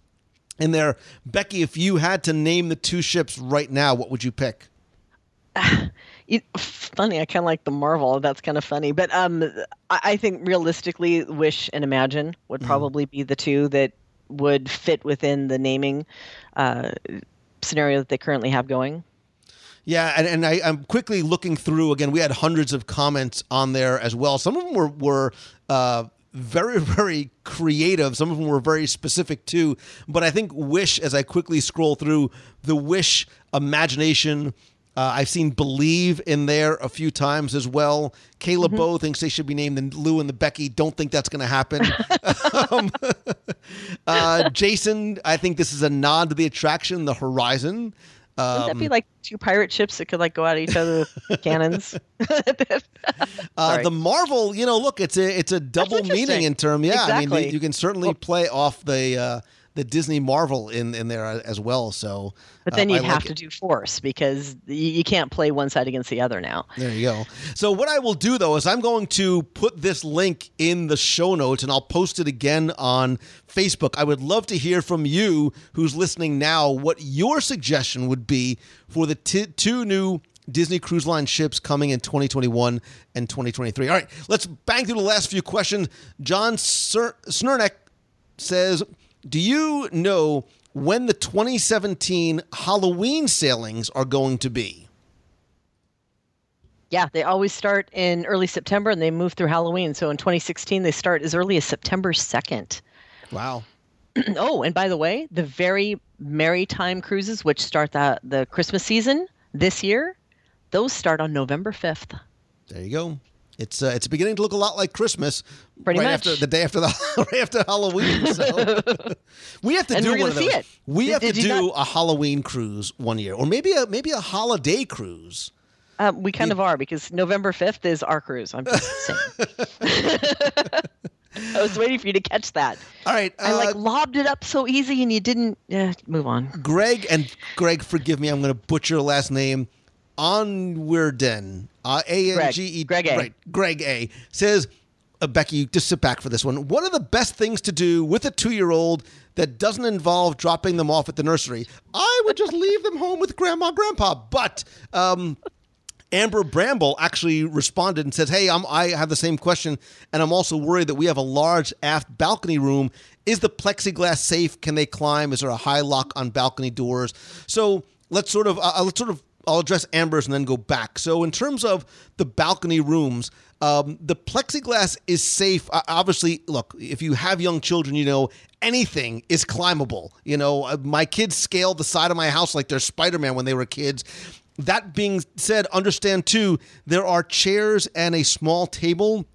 in there. Becky, if you had to name the two ships right now, what would you pick? it, funny. I kind of like the Marvel. That's kind of funny. But um, I, I think realistically, Wish and Imagine would probably mm. be the two that would fit within the naming uh, scenario that they currently have going. Yeah, and, and I, am quickly looking through again. We had hundreds of comments on there as well. Some of them were were uh, very very creative. Some of them were very specific too. But I think Wish, as I quickly scroll through the Wish imagination uh, I've seen Believe in there a few times as well. Kayla mm-hmm. Bow thinks they should be named the Lou and the Becky. Don't think that's going to happen. um, uh, Jason, I think this is a nod to the attraction, the Horizon. Um, Wouldn't that be um, like two pirate ships that could like go at each other cannons? uh, the Marvel, you know, look, it's a it's a double meaning in term. Yeah, exactly. I mean, you can certainly well, play off the. Uh, the Disney Marvel in in there as well. So, but then uh, you'd I have like to it. do force because you, you can't play one side against the other now. There you go. So what I will do though is I'm going to put this link in the show notes and I'll post it again on Facebook. I would love to hear from you who's listening now what your suggestion would be for the t- two new Disney Cruise Line ships coming in 2021 and 2023. All right, let's bang through the last few questions. John Sir- Snurnek says, do you know when the 2017 Halloween sailings are going to be? Yeah, they always start in early September and they move through Halloween. So in 2016, they start as early as September 2nd. Wow. oh, and by the way, the very merry time cruises, which start the, the Christmas season this year, those start on November 5th. There you go. It's uh, it's beginning to look a lot like Christmas. Pretty right much. after the day after the right after Halloween. So we have to And do one of those. it. We Did- have did to do not- a Halloween cruise one year, or maybe a maybe a holiday cruise. Um, we kind of are because November 5th is our cruise. I'm just saying. I was waiting for you to catch that. All right. I like uh, lobbed it up so easy, and you didn't. Yeah, move on. Greg and Greg, forgive me, I'm going to butcher last name. Onwerden, uh, A N G E. Greg A. Right, Greg A. says, uh, Becky, just sit back for this one. What are the best things to do with a two-year-old that doesn't involve dropping them off at the nursery? I would just leave them home with grandma, grandpa. But um, Amber Bramble actually responded and says, "Hey, I'm, I have the same question, and I'm also worried that we have a large aft balcony room. Is the plexiglass safe? Can they climb? Is there a high lock on balcony doors? So let's sort of uh, let's sort of I'll address Amber's and then go back. So in terms of the balcony rooms, um, the plexiglass is safe. Uh, obviously, look, if you have young children, you know anything is climbable. You know, uh, my kids scaled the side of my house like they're Spider Man when they were kids. That being said, understand too, there are chairs and a small table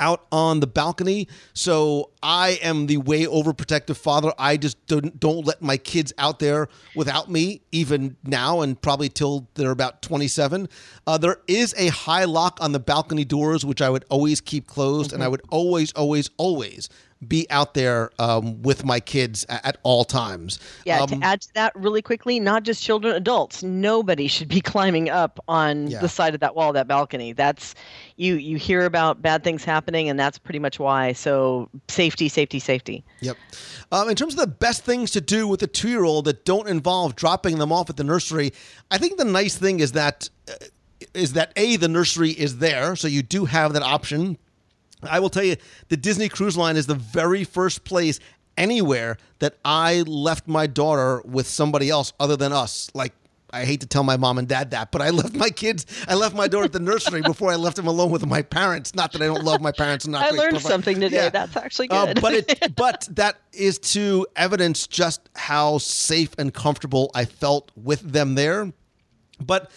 out on the balcony. So I am the way overprotective father. I just don't don't let my kids out there without me, even now and probably till they're about 27. Uh, there is a high lock on the balcony doors, which I would always keep closed, and I would always, always, always be out there um, with my kids at, at all times. Yeah, Um, to add to that really quickly, not just children, adults. Nobody should be climbing up on Yeah. the side of that wall, that balcony. That's you. You hear about bad things happening, and that's pretty much why. So safety, safety, safety. Yep. Um, in terms of the best things to do with a two year old that don't involve dropping them off at the nursery, I think the nice thing is that uh, is that a the nursery is there, so you do have that option. I will tell you, the Disney Cruise Line is the very first place anywhere that I left my daughter with somebody else other than us. Like. I hate to tell my mom and dad that, but I left my kids. I left my daughter at the nursery before I left them alone with my parents. Not that I don't love my parents. Not I learned provi- something today. Yeah. That's actually Uh, good. but it, but that is to evidence just how safe and comfortable I felt with them there. But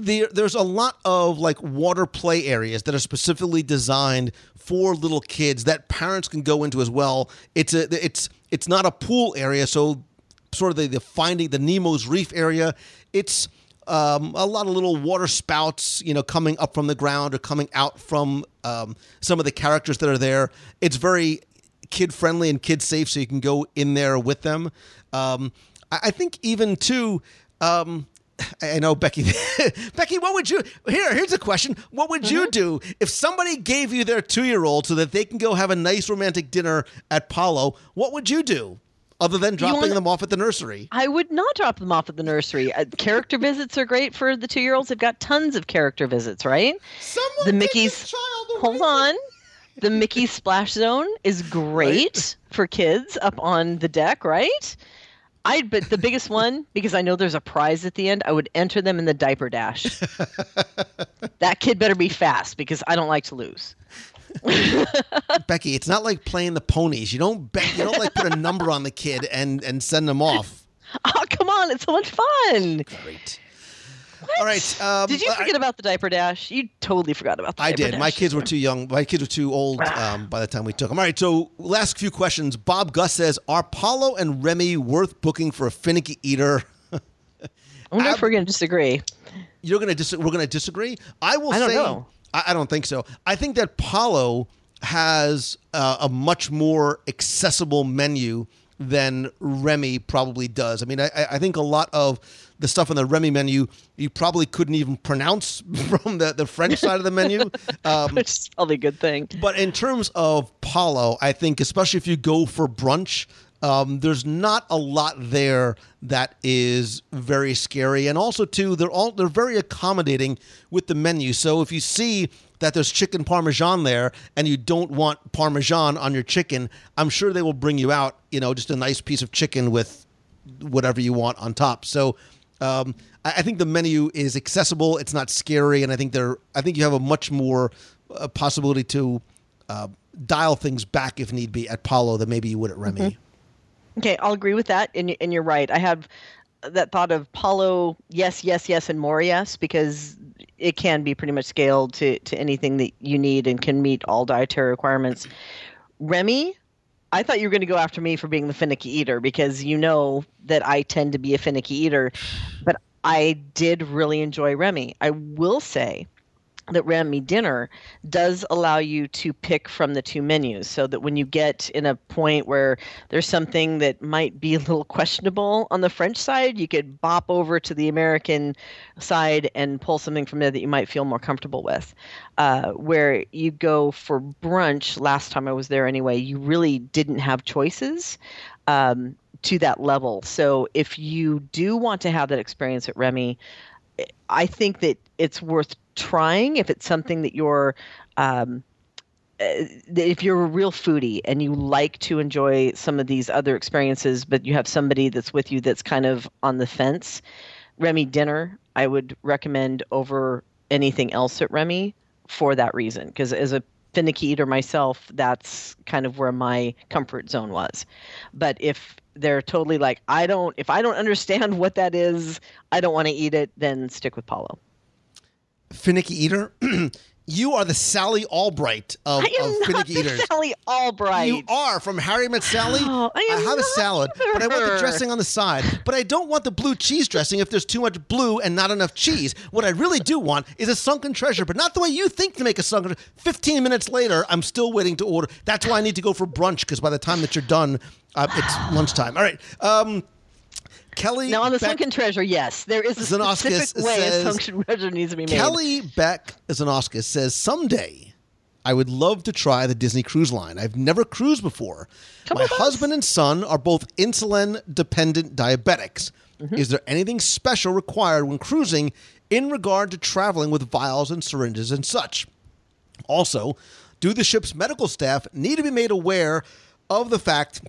the, there's a lot of like water play areas that are specifically designed for little kids that parents can go into as well. It's a it's it's not a pool area, so sort of the, the finding the Nemo's Reef area. It's um, a lot of little water spouts, you know, coming up from the ground or coming out from um, some of the characters that are there. It's very kid friendly and kid safe, so you can go in there with them. Um, I, I think even too. Um, I know Becky. Becky, what would you here? Here's a question: What would you do if somebody gave you their two-year-old so that they can go have a nice romantic dinner at Palo? What would you do other than dropping wanna- them off at the nursery? I would not drop them off at the nursery. Uh, character visits are great for the two year olds. They've got tons of character visits, right? Someone the Mickey's. Hold on. The Mickey Splash Zone is great for kids up on the deck, right? I but the biggest one because I know there's a prize at the end. I would enter them in the diaper dash. that kid better be fast because I don't like to lose. Becky, it's not like playing the ponies. You don't bet. You don't like put a number on the kid and and send them off. Oh come on, it's so much fun. Great. All right. Um, Did you I- forget about the diaper dash? You totally forgot about the diaper dash. I did. My kids were too young. My kids were too old um, by the time we took them. All right. So, last few questions. Bob Gus says, "Are Palo and Remy worth booking for a finicky eater?" I wonder if we're going to disagree. You're gonna dis- we're gonna disagree. I will I don't say know. I, I don't think so. I think that Palo has uh, a much more accessible menu than Remy probably does. I mean, I, I think a lot of the stuff on the Remy menu you probably couldn't even pronounce from the, the French side of the menu. Um, Which is probably a good thing. but in terms of Palo, I think especially if you go for brunch, um, there's not a lot there that is very scary, and also too they're all they're very accommodating with the menu. So if you see that there's chicken parmesan there and you don't want parmesan on your chicken, I'm sure they will bring you out, you know, just a nice piece of chicken with whatever you want on top. So um, I, I think the menu is accessible. It's not scary, and I think they're. I think you have a much more uh, possibility to uh, dial things back if need be at Palo than maybe you would at Remy. Okay, I'll agree with that, and and you're right. I have that thought of Palo, yes, yes, yes, and more yes, because it can be pretty much scaled to to anything that you need and can meet all dietary requirements. Remy, I thought you were going to go after me for being the finicky eater because you know that I tend to be a finicky eater, but I did really enjoy Remy. I will say that Remy Dinner does allow you to pick from the two menus so that when you get in a point where there's something that might be a little questionable on the French side, you could bop over to the American side and pull something from there that you might feel more comfortable with. Uh, where you go for brunch, last time I was there anyway, you really didn't have choices. Um, to that level. So if you do want to have that experience at Remy, I think that it's worth trying if it's something that you're um, uh, if you're a real foodie and you like to enjoy some of these other experiences, but you have somebody that's with you that's kind of on the fence, Remy dinner I would recommend over anything else at Remy for that reason. Because as a finicky eater myself, that's kind of where my comfort zone was. But if they're totally like, I don't, if I don't understand what that is, I don't want to eat it, then stick with Palo. Finicky eater. you are the Sally Albright of, I am of not finicky the eaters. Sally Albright. You are from Harry Met Sally. Oh, I am have a not salad, but I want the dressing on the side. But I don't want the blue cheese dressing if there's too much blue and not enough cheese. What I really do want is a sunken treasure, but not the way you think to make a sunken. Fifteen minutes later, I'm still waiting to order. That's why I need to go for brunch because by the time that you're done, uh, it's lunchtime. All right. Um, Kelly. Now on the Beck- sunken treasure, yes, there is a Xenakis specific way says- a sunken treasure needs to be made. Kelly Beck Zanoskis says someday I would love to try the Disney Cruise Line. I've never cruised before. My husband and son are both insulin dependent diabetics. Mm-hmm. Is there anything special required when cruising in regard to traveling with vials and syringes and such? Also, do the ship's medical staff need to be made aware of the fact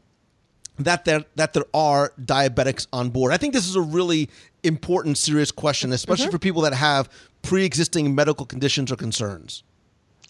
that there that there are diabetics on board? I think this is a really important, serious question, especially Mm-hmm. for people that have pre-existing medical conditions or concerns.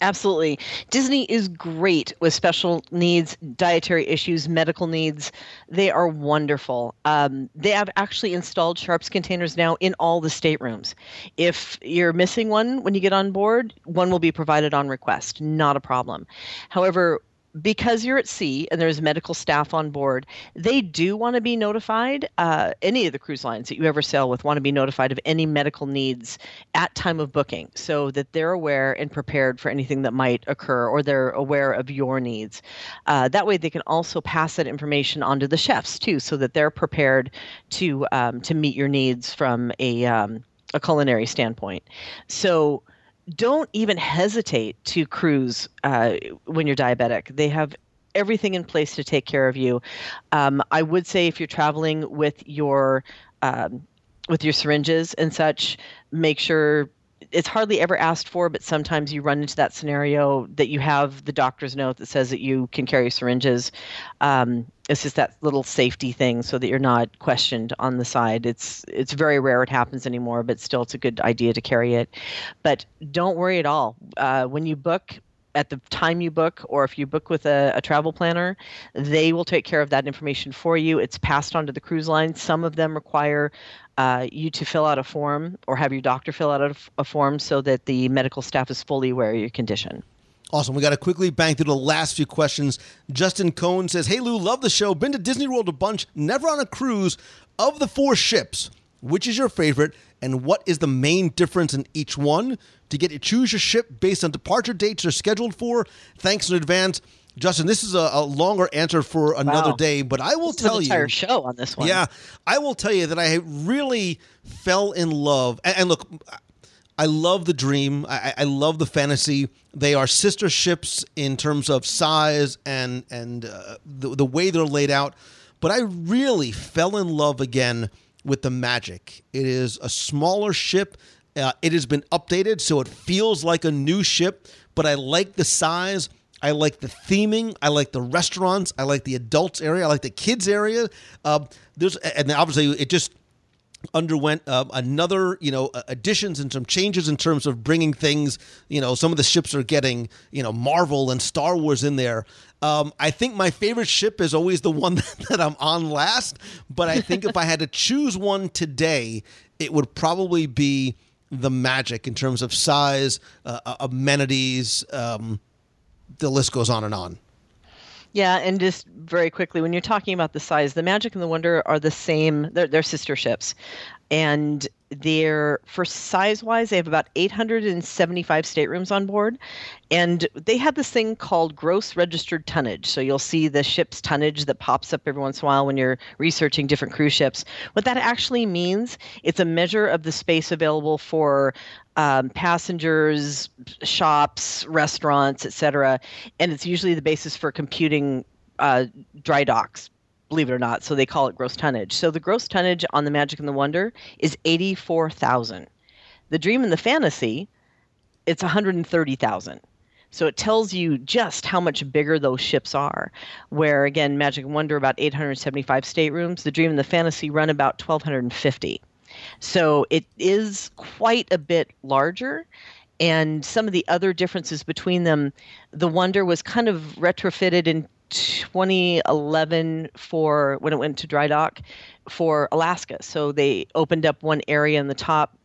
Absolutely. Disney is great with special needs, dietary issues, medical needs. They are wonderful. Um, they have actually installed Sharps containers now in all the staterooms. If you're missing one when you get on board, one will be provided on request. Not a problem. However, because you're at sea and there's medical staff on board, they do want to be notified. Uh, any of the cruise lines that you ever sail with want to be notified of any medical needs at time of booking, so that they're aware and prepared for anything that might occur, or they're aware of your needs. Uh, that way, they can also pass that information on to the chefs too, so that they're prepared to um, to meet your needs from a um, a culinary standpoint. So don't even hesitate to cruise uh, when you're diabetic. They have everything in place to take care of you. Um, I would say if you're traveling with your um, with your syringes and such, make sure it's hardly ever asked for, but sometimes you run into that scenario that you have the doctor's note that says that you can carry syringes. Um, it's just that little safety thing so that you're not questioned on the side. It's it's very rare it happens anymore, but still it's a good idea to carry it. But don't worry at all. Uh, when you book, at the time you book, or if you book with a, a travel planner, they will take care of that information for you. It's passed on to the cruise line. Some of them require uh, you to fill out a form or have your doctor fill out a, a form so that the medical staff is fully aware of your condition. Awesome. We got to quickly bang through the last few questions. Justin Cohn says, Hey Lou, love the show. Been to Disney World a bunch, never on a cruise. Of the four ships, which is your favorite, and what is the main difference in each one? To get you choose your ship based on departure dates you're scheduled for. Thanks in advance. Justin, this is a, a longer answer for another Wow. day, but I will This is an tell entire you. show on this one. Yeah, I will tell you that I really fell in love. And, and look, I love the dream. I, I love the fantasy. They are sister ships in terms of size and and uh, the the way they're laid out. But I really fell in love again with the magic. It is a smaller ship. Uh, it has been updated, so it feels like a new ship. But I like the size. I like the theming. I like the restaurants. I like the adults area. I like the kids area. Uh, there's and obviously it just underwent uh, another you know additions and some changes in terms of bringing things you know some of the ships are getting you know marvel and star wars in there. Um, i think my favorite ship is always the one that i'm on last but i think if i had to choose one today it would probably be the magic in terms of size uh, uh, amenities um, the list goes on and on Yeah, and just very quickly, when you're talking about the size, the Magic and the Wonder are the same. They're, they're sister ships. and they're for size wise they have about 875 staterooms on board and they have this thing called gross registered tonnage so you'll see the ship's tonnage that pops up every once in a while when you're researching different cruise ships what that actually means it's a measure of the space available for um, passengers shops restaurants etc and it's usually the basis for computing uh, dry docks believe it or not. So they call it gross tonnage. So the gross tonnage on the Magic and the Wonder is 84,000. The Dream and the Fantasy, it's 130,000. So it tells you just how much bigger those ships are. Where again, Magic and Wonder about 875 staterooms, the Dream and the Fantasy run about 1250. So it is quite a bit larger and some of the other differences between them the wonder was kind of retrofitted in 2011 for when it went to dry dock for Alaska. So they opened up one area in the top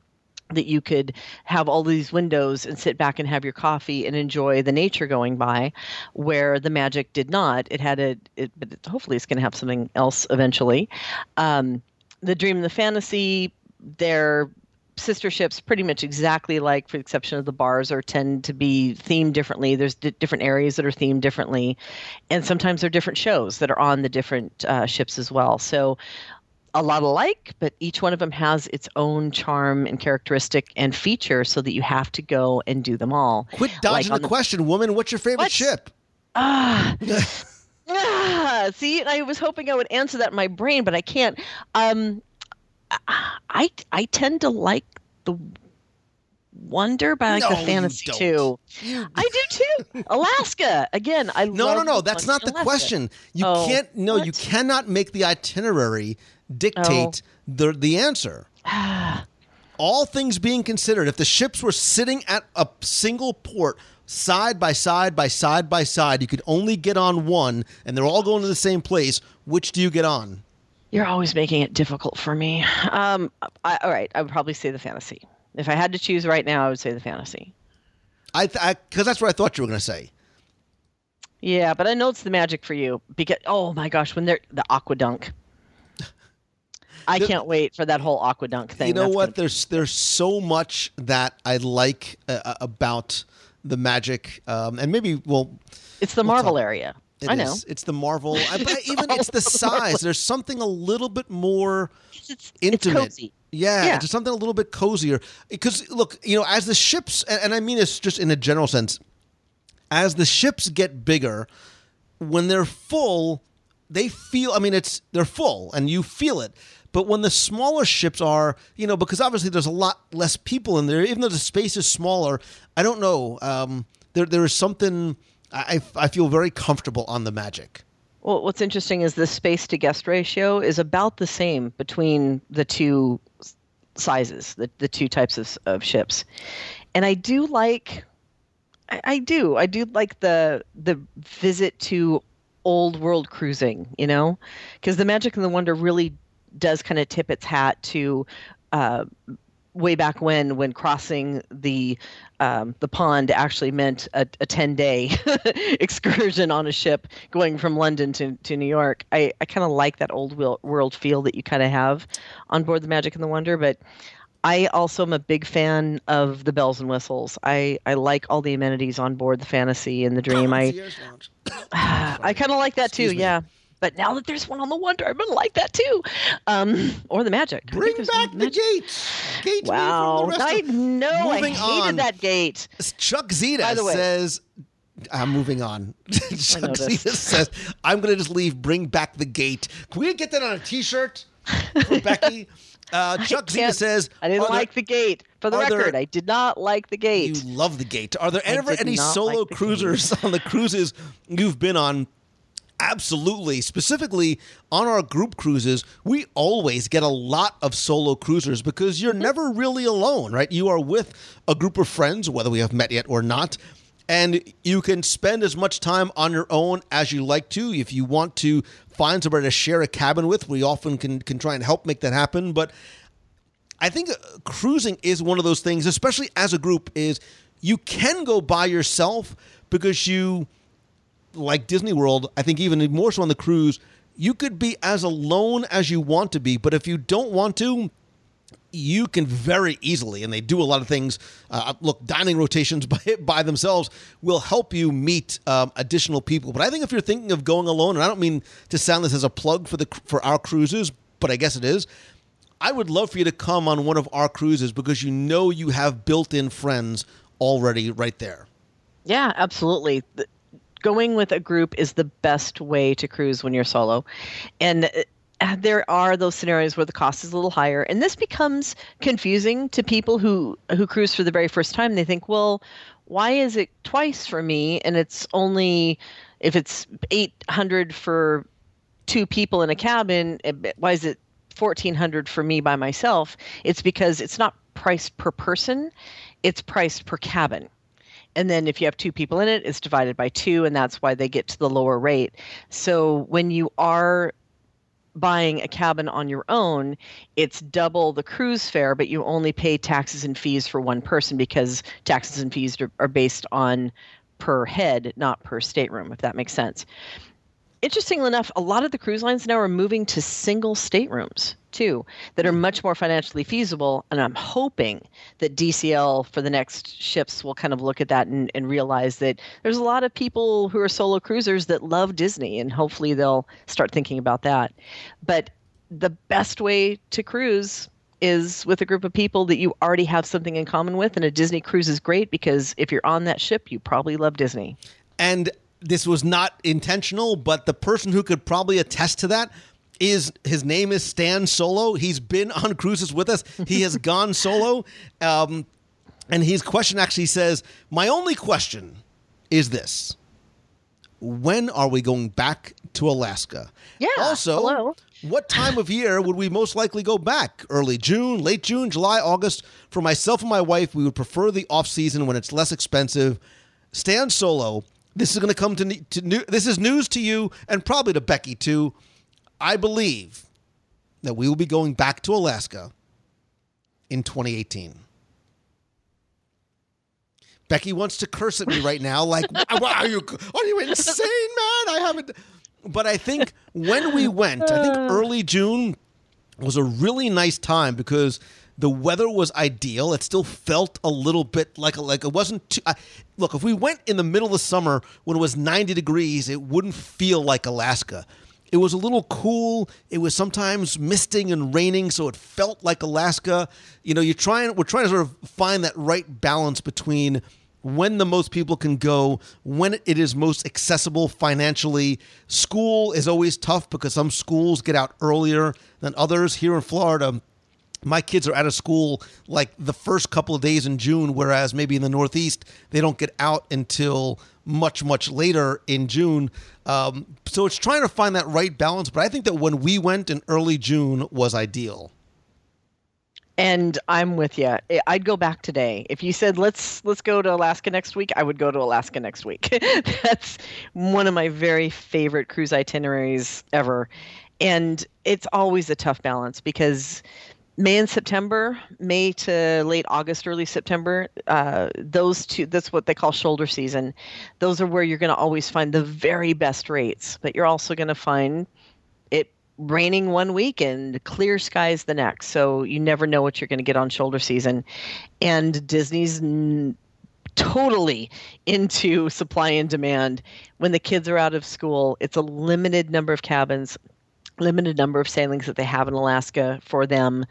that you could have all these windows and sit back and have your coffee and enjoy the nature going by where the magic did not it had a it, but hopefully it's going to have something else eventually um, the dream and the fantasy they're sister ships pretty much exactly like for the exception of the bars or tend to be themed differently there's d- different areas that are themed differently and sometimes there are different shows that are on the different uh, ships as well so a lot alike but each one of them has its own charm and characteristic and feature so that you have to go and do them all Quit dodging Like the, on question, woman. What's your favorite ship? Ah. Ah, see, I was hoping I would answer that in my brain, but I can't. Um, I I tend to like the wonder, but I like No, the fantasy too. I do too. Alaska again. I No, love no, no. That's not the Alaska. question. You Oh, can't. No, you cannot make the itinerary dictate the the answer. All things being considered, if the ships were sitting at a single port, side by side by side by side, you could only get on one, and they're all going to the same place. Which do you get on? You're always making it difficult for me. Um, I, all right, I would probably say the fantasy. If I had to choose right now, I would say the fantasy. I because that's what I thought you were going to say. Yeah, but I know it's the magic for you because oh my gosh, when they're the aquadunk. I can't wait for that whole aquadunk thing. you know That's what? There's there's so much that I like uh, about the magic, um, and maybe well, It's the we'll Marvel talk- area. It I know. It's the Marvel. I, but even it's the size. There's something a little bit more It's, it's, it's intimate. cozy. Yeah, Yeah. it's something a little bit cozier. Because look, you know, as the ships, and, and I mean this just in a general sense, as the ships get bigger, when they're full, they feel. I mean, it's they're full, and you feel it. But when the smaller ships are, you know, because obviously there's a lot less people in there, even though the space is smaller. I don't know. Um, there, there is something. I, I feel very comfortable on the Magic. Well, what's interesting is the space to guest ratio is about the same between the two sizes, the, the two types of, of ships. And I do like, I, I do, I do like the the visit to old world cruising, you know, because the Magic and the Wonder really does kind of tip its hat to uh, way back when when crossing the um, the pond actually meant a, a 10 day excursion on a ship going from London to, to New York. I, I kind of like that old world feel that you kind of have on board the Magic and the Wonder, but I also am a big fan of the bells and whistles. I, I like all the amenities on board the Fantasy and the Dream. I I kind of like that too. Me. Yeah. But now that there's one on the Wonder, I'm gonna like that too, um, or the Magic. Bring back the Magic. gate. Gate Wow, from the rest I know. I hated on. that gate. Chuck Zeta By the way- says, I'm moving on. Chuck. Zeta says, I'm going to just leave, bring back the gate. Can we get that on a t shirt for Becky? Uh, Chuck Zeta says, I didn't "Are there- like the gate. For the are there- record, I did not like the gate. You love the gate. Are there ever any solo like cruisers on the cruises you've been on? Absolutely. Specifically on our group cruises, we always get a lot of solo cruisers because you're never really alone, right? You are with a group of friends, whether we have met yet or not. And you can spend as much time on your own as you like to. If you want to find somebody to share a cabin with, we often can, can try and help make that happen. But I think uh, cruising is one of those things, especially as a group, is you can go by yourself because you, like Disney World, I think even more so on the cruise, you could be as alone as you want to be. But if you don't want to, you can very easily, and they do a lot of things. Uh, look, dining rotations by by themselves will help you meet um, additional people. But I think if you're thinking of going alone, and I don't mean to sound this as a plug for the for our cruises, but I guess it is. I would love for you to come on one of our cruises because you know you have built-in friends already right there. Yeah, absolutely. The- Going with a group is the best way to cruise when you're solo. And uh, there are those scenarios where the cost is a little higher. And this becomes confusing to people who who cruise for the very first time. They think well why is it twice for me and it's only if it's 800 for two people in a cabin eh, why is it 1400 for me by myself? It's because it's not priced per person it's priced per cabin. And then if you have two people in it it's divided by two and that's why they get to the lower rate. So when you are buying a cabin on your own, it's double the cruise fare, but you only pay taxes and fees for one person because taxes and fees are, based on per head, not per stateroom, if that makes sense. Interestingly enough, a lot of the cruise lines now are moving to single staterooms too, that are much more financially feasible. And I'm hoping that DCL for the next ships will kind of look at that and, and realize that there's a lot of people who are solo cruisers that love Disney, and hopefully they'll start thinking about that. But the best way to cruise is with a group of people that you already have something in common with. And a Disney cruise is great because if you're on that ship, you probably love Disney. And this was not intentional, but the person who could probably attest to that is his name is Stan Solo. He's been on cruises with us. He has gone solo. Um, and his question actually says, My only question is this When are we going back to Alaska? Yeah, Also, hello. what time of year would we most likely go back? Early June, late June, July, August? For myself and my wife, we would prefer the off season when it's less expensive. Stan Solo, this is going to come to, to new, this is news to you and probably to Becky too. I believe that we will be going back to Alaska in 2018. Becky wants to curse at me right now, like, "Wow, are you are you insane, man? I haven't." But I think when we went, I think early June was a really nice time because the weather was ideal. It still felt a little bit like a, like it wasn't too. I, look, if we went in the middle of the summer when it was 90 degrees, it wouldn't feel like Alaska. It was a little cool. It was sometimes misting and raining, so it felt like Alaska. You know, you're trying. We're trying to sort of find that right balance between when the most people can go, when it is most accessible financially. School is always tough because some schools get out earlier than others. Here in Florida, my kids are out of school like the first couple of days in June, whereas maybe in the Northeast they don't get out until much much later in June. Um, so it's trying to find that right balance. But I think that when we went in early June was ideal. And I'm with you. I'd go back today. If you said let's let's go to Alaska next week, I would go to Alaska next week. That's one of my very favorite cruise itineraries ever. And it's always a tough balance because May and September, May to late August, early September, uh, those two, that's what they call shoulder season. Those are where you're going to always find the very best rates, but you're also going to find it raining one week and clear skies the next. So you never know what you're going to get on shoulder season. And Disney's n- totally into supply and demand. When the kids are out of school, it's a limited number of cabins, limited number of sailings that they have in Alaska for them,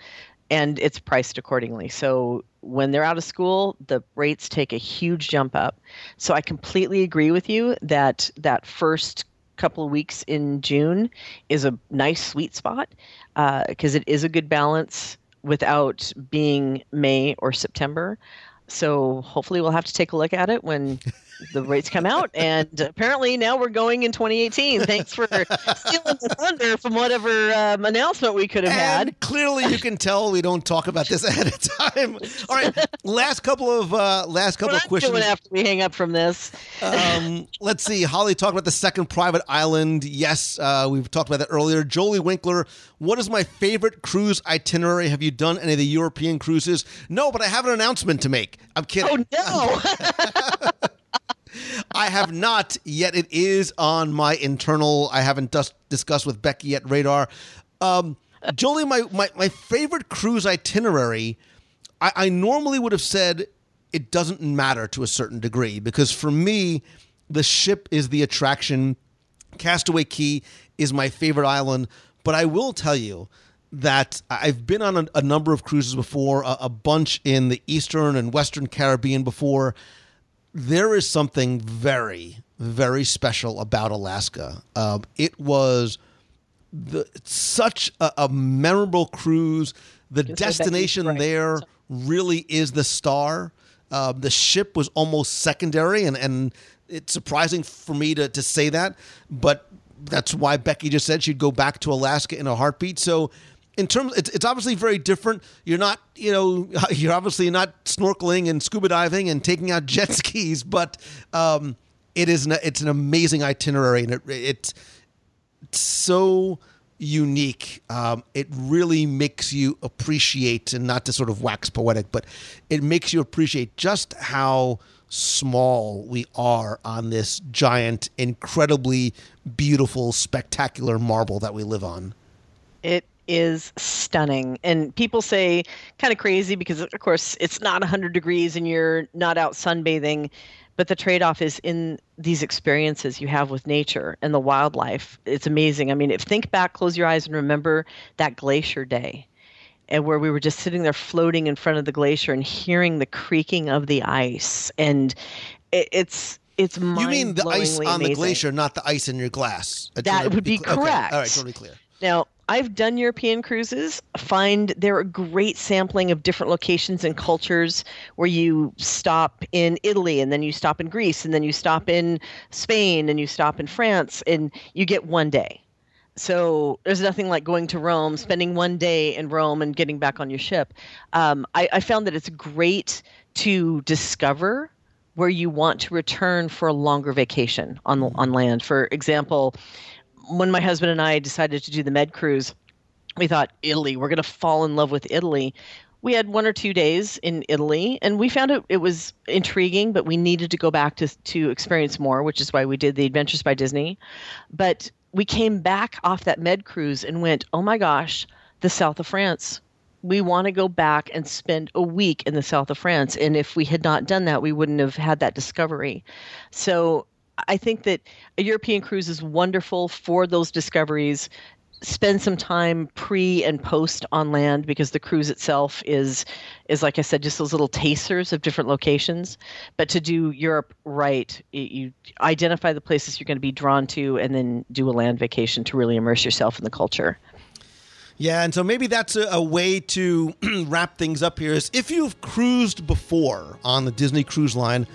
and it's priced accordingly. So when they're out of school, the rates take a huge jump up. So I completely agree with you that that first couple of weeks in June is a nice sweet spot uh, because it is a good balance without being May or September. So hopefully we'll have to take a look at it when the rates come out. And apparently now we're going in 2018. Thanks for stealing the thunder from whatever um, announcement we could have had. Clearly, you can tell we don't talk about this ahead of time. All right, last couple of uh, last couple What of questions. after we hang up from this. Um, let's see. Holly talked about the second private island. Yes, uh, we've talked about that earlier. Jolie Winkler, what is my favorite cruise itinerary? Have you done any of the European cruises? No, but I have an announcement to make. I'm kidding. Oh no! I have not yet. It is on my internal. I haven't dus- discussed with Becky yet. Radar. Um, Jolie, my, my, my favorite cruise itinerary, I, I normally would have said it doesn't matter to a certain degree because for me, the ship is the attraction. Castaway Cay is my favorite island, but I will tell you that I've been on a, a number of cruises before, a, a bunch in the Eastern and Western Caribbean before. There is something very, very special about Alaska. Um, it was the such a, a memorable cruise. The Becky's destination right. there really is the star. Uh, the ship was almost secondary, and, and it's surprising for me to, to say that, but that's why Becky just said she'd go back to Alaska in a heartbeat. So, in terms, it's, it's obviously very different. You're not, you know, you're obviously not snorkeling and scuba diving and taking out jet skis, but um, it is an, it's an amazing itinerary, and it, it's so unique. Um, it really makes you appreciate, and not to sort of wax poetic, but it makes you appreciate just how small we are on this giant, incredibly beautiful, spectacular marble that we live on. It is stunning. And people say kind of crazy because, of course, it's not 100 degrees and you're not out sunbathing. But the trade off is in these experiences you have with nature and the wildlife. It's amazing. I mean, if think back, close your eyes and remember that glacier day and where we were just sitting there floating in front of the glacier and hearing the creaking of the ice. And it, it's, it's You mean the ice on the glacier, not the ice in your glass? That would be okay. correct. All right, totally clear. Now, I've done European cruises. Find they're a great sampling of different locations and cultures where you stop in Italy and then you stop in Greece and then you stop in Spain and you stop in France and you get one day. So there's nothing like going to Rome, spending one day in Rome, and getting back on your ship. Um, I, I found that it's great to discover where you want to return for a longer vacation on on land. For example, when my husband and I decided to do the med cruise, we thought Italy, we're going to fall in love with Italy. We had one or two days in Italy, and we found it, it was intriguing, but we needed to go back to to experience more, which is why we did the Adventures by Disney. But we came back off that med cruise and went, oh my gosh, the south of France. We want to go back and spend a week in the south of France. And if we had not done that, we wouldn't have had that discovery. So I think that a European cruise is wonderful for those discoveries. Spend some time pre and post on land because the cruise itself is is like I said, just those little tasters of different locations. But to do Europe right, you identify the places you're going to be drawn to, and then do a land vacation to really immerse yourself in the culture. Yeah, and so maybe that's a, a way to wrap things up here is if you've cruised before on the Disney Cruise Line,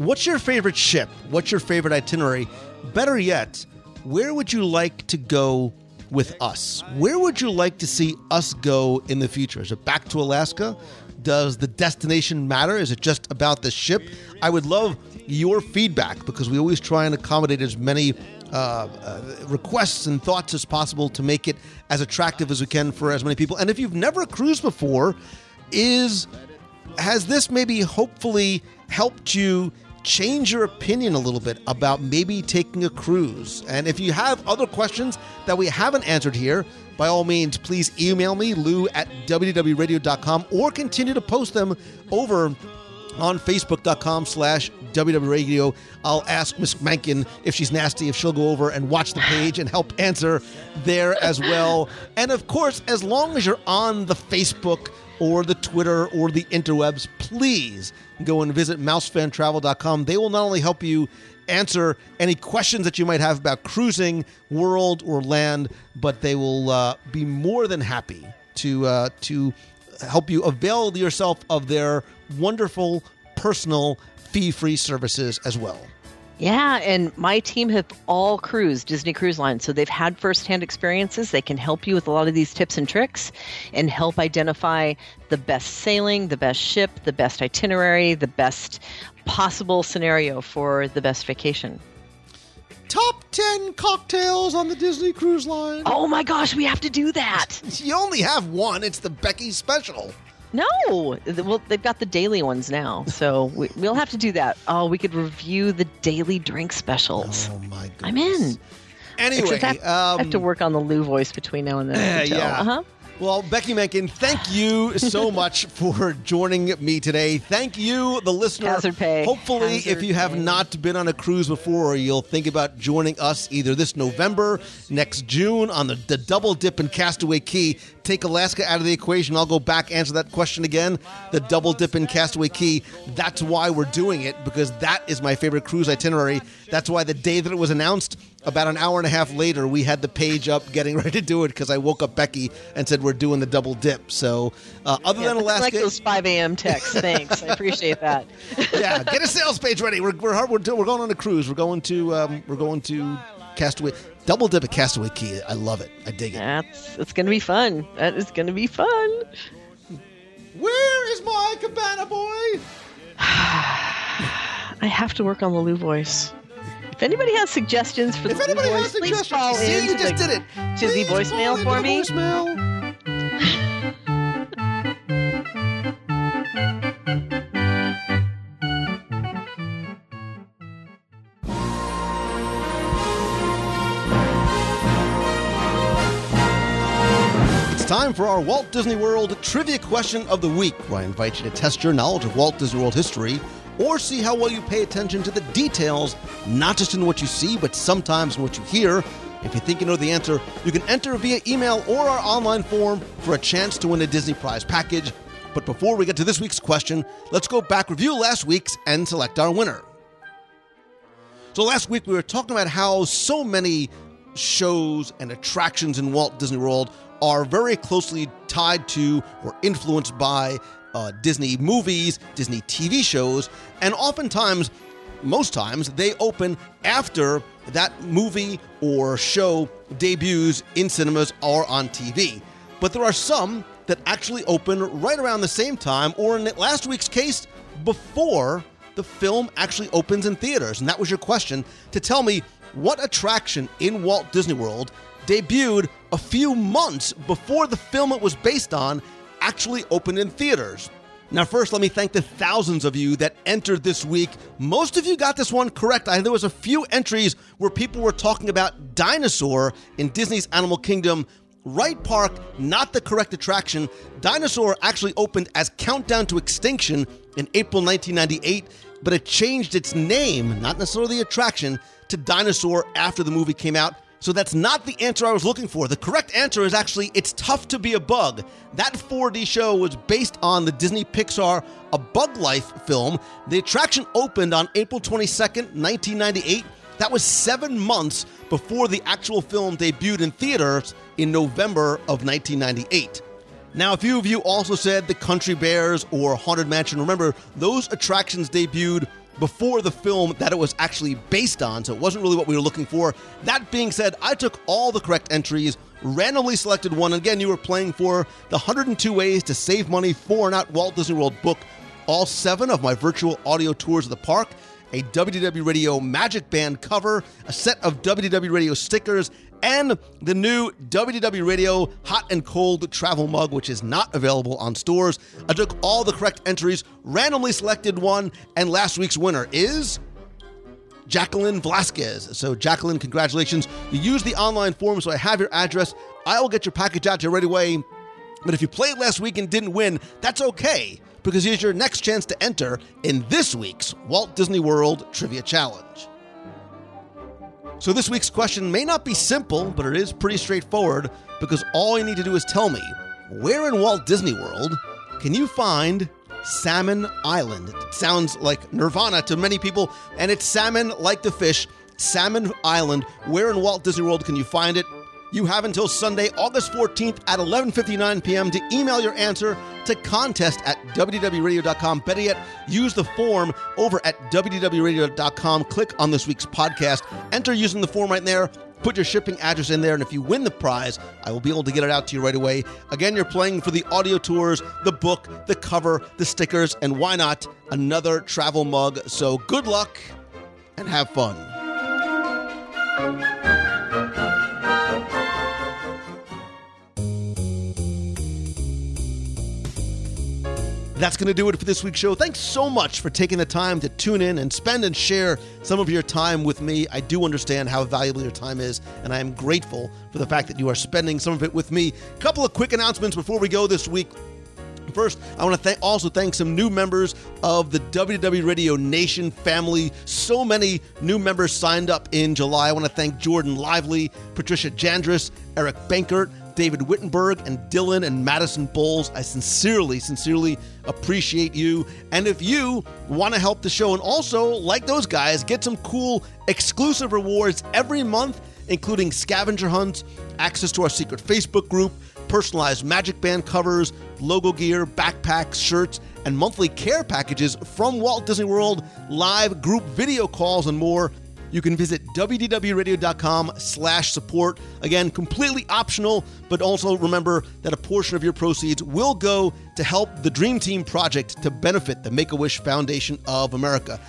what's your favorite ship? What's your favorite itinerary? Better yet, where would you like to go with us? Where would you like to see us go in the future? Is it back to Alaska? Does the destination matter? Is it just about the ship? I would love your feedback because we always try and accommodate as many uh, uh, requests and thoughts as possible to make it as attractive as we can for as many people. And if you've never cruised before, is has this maybe hopefully helped you change your opinion a little bit about maybe taking a cruise? And if you have other questions that we haven't answered here, by all means, please email me, lou at wdwradio.com, or continue to post them over on facebook.com slash wdwradio. I'll ask Miss Mankin if she's nasty, if she'll go over and watch the page and help answer there as well. And of course, as long as you're on the Facebook or the Twitter or the interwebs, please go and visit mousefantravel.com. They will not only help you answer any questions that you might have about cruising, world, or land, but they will uh, be more than happy to uh, to help you avail yourself of their wonderful personal fee-free services as well. Yeah, and my team have all cruised Disney Cruise Line, so they've had firsthand experiences. They can help you with a lot of these tips and tricks and help identify the best sailing, the best ship, the best itinerary, the best possible scenario for the best vacation. Top 10 cocktails on the Disney Cruise Line. Oh my gosh, we have to do that. You only have one. It's the Becky special. No, well, they've got the daily ones now, so we, we'll have to do that. Oh, we could review the daily drink specials. Oh my goodness. I'm in. Anyway, I have, I have to um, work on the Lou voice between now and then. Yeah, yeah. Uh-huh. Well, Becky Mankin, thank you so much for joining me today. Thank you, the listener. Hazard pay. Hopefully, if Hazard you have pay. not been on a cruise before, you'll think about joining us either this November, next June on the, the double dip in Castaway Cay. Take Alaska out of the equation. I'll go back answer that question again. The double dip in Castaway Cay. That's why we're doing it because that is my favorite cruise itinerary. That's why the day that it was announced, about an hour and a half later, we had the page up getting ready to do it because I woke up Becky and said we're doing the double dip. So, uh, other Yeah, than I Alaska, like those 5 a.m. texts. Thanks. I appreciate that. yeah, get a sales page ready. We're we're, hard, we're, we're going on a cruise. We're going to um, we're going to Castaway double dip at Castaway Cay. I love it. I dig it. That's it's gonna be fun. That is gonna be fun. Where is my cabana boy? I have to work on the Lou voice. If anybody has suggestions for the If Lou anybody voice, has please suggestions, call in you just the, did it. to the Please call voicemail for the me. Voicemail. time for our Walt Disney World Trivia Question of the Week, where I invite you to test your knowledge of Walt Disney World history or see how well you pay attention to the details, not just in what you see, but sometimes in what you hear. If you think you know the answer, you can enter via email or our online form for a chance to win a Disney Prize package. But before we get to this week's question, let's go back, review last week's, and select our winner. So last week we were talking about how so many shows and attractions in Walt Disney World are very closely tied to or influenced by uh, Disney movies, Disney TV shows, and oftentimes, most times, they open after that movie or show debuts in cinemas or on TV. But there are some that actually open right around the same time, or in last week's case, before the film actually opens in theaters. And that was your question to tell me what attraction in Walt Disney World debuted a few months before the film it was based on actually opened in theaters. Now, first, let me thank the thousands of you that entered this week. Most of you got this one correct. I, there was a few entries where people were talking about Dinosaur in Disney's Animal Kingdom. Wright Park, not the correct attraction. Dinosaur actually opened as Countdown to Extinction in April 1998, but it changed its name, not necessarily the attraction, to Dinosaur after the movie came out. So that's not the answer I was looking for. The correct answer is actually It's Tough to Be a Bug. That 4D show was based on the Disney Pixar A Bug Life film. The attraction opened on April 22nd, 1998. That was seven months before the actual film debuted in theaters in November of 1998. Now, a few of you also said the Country Bears or Haunted Mansion. Remember, those attractions debuted before the film that it was actually based on, so it wasn't really what we were looking for. That being said, I took all the correct entries, randomly selected one. Again, you were playing for the 102 Ways to Save Money for at Walt Disney World book, all seven of my virtual audio tours of the park, a WDW Radio Magic Band cover, a set of WDW Radio stickers, and the new WDW Radio Hot and Cold Travel Mug, which is not available on stores. I took all the correct entries, randomly selected one, and last week's winner is Jacqueline Velasquez. So, Jacqueline, congratulations. You used the online form, so I have your address. I will get your package out to you right away. But if you played last week and didn't win, that's okay, because here's your next chance to enter in this week's Walt Disney World Trivia Challenge. So, this week's question may not be simple, but it is pretty straightforward because all you need to do is tell me where in Walt Disney World can you find Salmon Island? It sounds like Nirvana to many people, and it's salmon like the fish. Salmon Island. Where in Walt Disney World can you find it? You have until Sunday, August 14th at 11:59 p.m. to email your answer to contest at wdwradio.com. Better yet, use the form over at wdwradio.com. Click on this week's podcast. Enter using the form right there. Put your shipping address in there, and if you win the prize, I will be able to get it out to you right away. Again, you're playing for the audio tours, the book, the cover, the stickers, and why not another travel mug? So good luck and have fun. That's going to do it for this week's show. Thanks so much for taking the time to tune in and spend and share some of your time with me. I do understand how valuable your time is, and I am grateful for the fact that you are spending some of it with me. A couple of quick announcements before we go this week. First, I want to th- also thank some new members of the WDW Radio Nation family. So many new members signed up in July. I want to thank Jordan Lively, Patricia Jandris, Eric Bankert, David Wittenberg, and Dylan and Madison Bowles. I sincerely, sincerely appreciate you. And if you want to help the show and also, like those guys, get some cool exclusive rewards every month, including scavenger hunts, access to our secret Facebook group, personalized Magic Band covers, logo gear, backpacks, shirts, and monthly care packages from Walt Disney World, live group video calls, and more. You can visit wdwradio.com slash support. Again, completely optional, but also remember that a portion of your proceeds will go to help the Dream Team project to benefit the Make-A-Wish Foundation of America.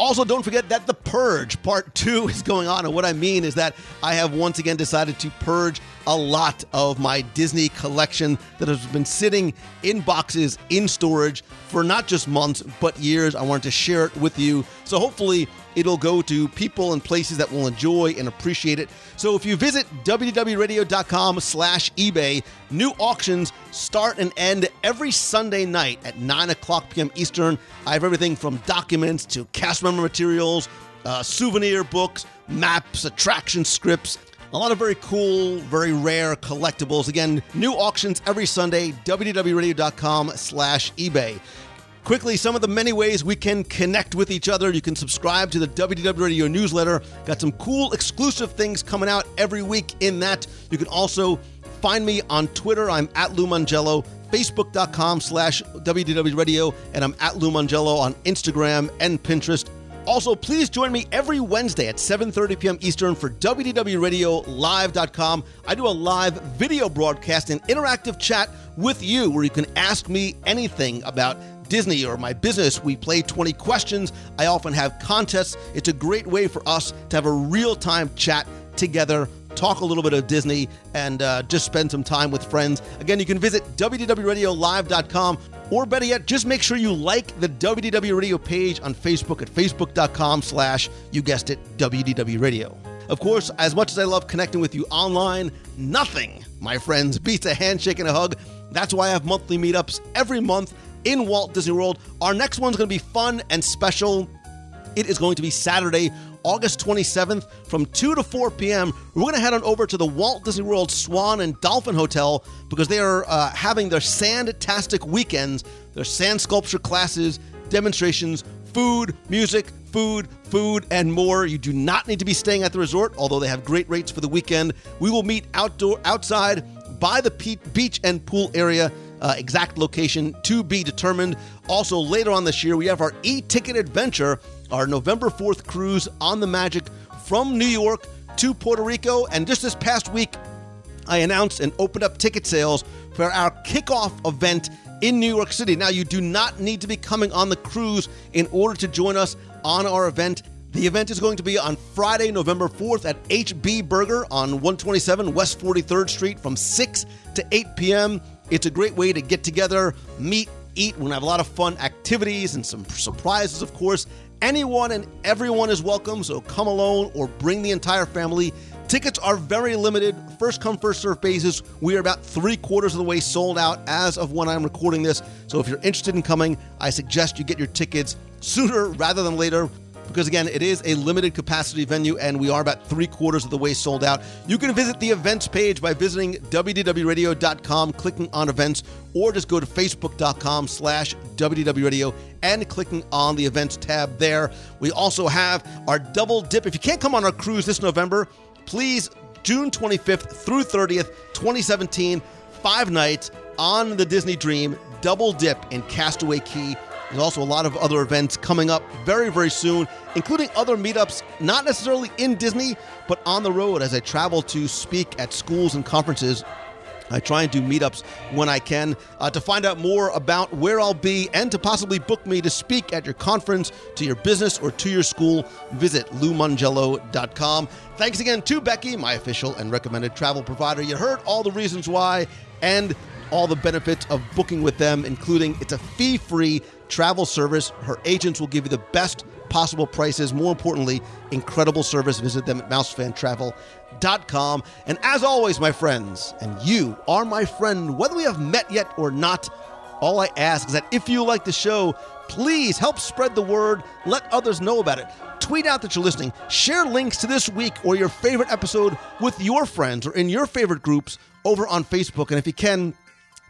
Also, don't forget that The Purge Part 2 is going on. And what I mean is that I have once again decided to purge a lot of my Disney collection that has been sitting in boxes in storage for not just months, but years. I wanted to share it with you. So hopefully, it'll go to people and places that will enjoy and appreciate it. So if you visit wdwradio.com slash eBay, new auctions start and end every Sunday night at 9 o'clock p.m. Eastern. I have everything from documents to cast member materials, uh, souvenir books, maps, attraction scripts, a lot of very cool, very rare collectibles. Again, new auctions every Sunday, wdwradio.com slash eBay. Quickly, some of the many ways we can connect with each other. You can subscribe to the WDW Radio newsletter. Got some cool exclusive things coming out every week in that. You can also find me on Twitter. I'm at Lou Mongello, Facebook.com slash WDW Radio, and I'm at Lou Mongello on Instagram and Pinterest. Also, please join me every Wednesday at 7:30 p.m. Eastern for WDWRadioLive.com. I do a live video broadcast and interactive chat with you where you can ask me anything about Disney or my business. We play 20 questions. I often have contests. It's a great way for us to have a real time chat together, talk a little bit of Disney, and uh, just spend some time with friends. Again, you can visit WDWRadioLive.com or better yet, just make sure you like the WDW Radio page on Facebook at facebook.com slash, you guessed it, WDW Radio. Of course, as much as I love connecting with you online, nothing, my friends, beats a handshake and a hug. That's why I have monthly meetups every month in Walt Disney World. Our next one's going to be fun and special. It is going to be Saturday, August 27th from 2 to 4 p.m. We're going to head on over to the Walt Disney World Swan and Dolphin Hotel because they are uh, having their Sandtastic weekends, their sand sculpture classes, demonstrations, food, music, food, food, and more. You do not need to be staying at the resort, although they have great rates for the weekend. We will meet outdoor outside by the beach and pool area. Uh, exact location to be determined. Also, later on this year, we have our e ticket adventure, our November 4th cruise on the Magic from New York to Puerto Rico. And just this past week, I announced and opened up ticket sales for our kickoff event in New York City. Now, you do not need to be coming on the cruise in order to join us on our event. The event is going to be on Friday, November 4th at HB Burger on 127 West 43rd Street from 6 to 8 p.m. It's a great way to get together, meet, eat. We're going to have a lot of fun activities and some surprises, of course. Anyone and everyone is welcome, so come alone or bring the entire family. Tickets are very limited, first come, first serve basis. We are about three quarters of the way sold out as of when I'm recording this. So if you're interested in coming, I suggest you get your tickets sooner rather than later because again, it is a limited capacity venue and we are about three quarters of the way sold out. You can visit the events page by visiting wdwradio.com, clicking on events, or just go to facebook.com slash wdwradio and clicking on the events tab there. We also have our double dip. If you can't come on our cruise this November, please, June 25th through 30th, 2017, five nights on the Disney Dream, double dip in Castaway Cay. There's also a lot of other events coming up very, very soon, including other meetups, not necessarily in Disney, but on the road as I travel to speak at schools and conferences. I try and do meetups when I can. Uh, to find out more about where I'll be and to possibly book me to speak at your conference, to your business, or to your school, visit loumongello.com. Thanks again to Becky, my official and recommended travel provider. You heard all the reasons why. And all the benefits of booking with them, including it's a fee free travel service. Her agents will give you the best possible prices. More importantly, incredible service. Visit them at mousefantravel.com. And as always, my friends, and you are my friend, whether we have met yet or not, all I ask is that if you like the show, please help spread the word, let others know about it. Tweet out that you're listening, share links to this week or your favorite episode with your friends or in your favorite groups over on Facebook. And if you can,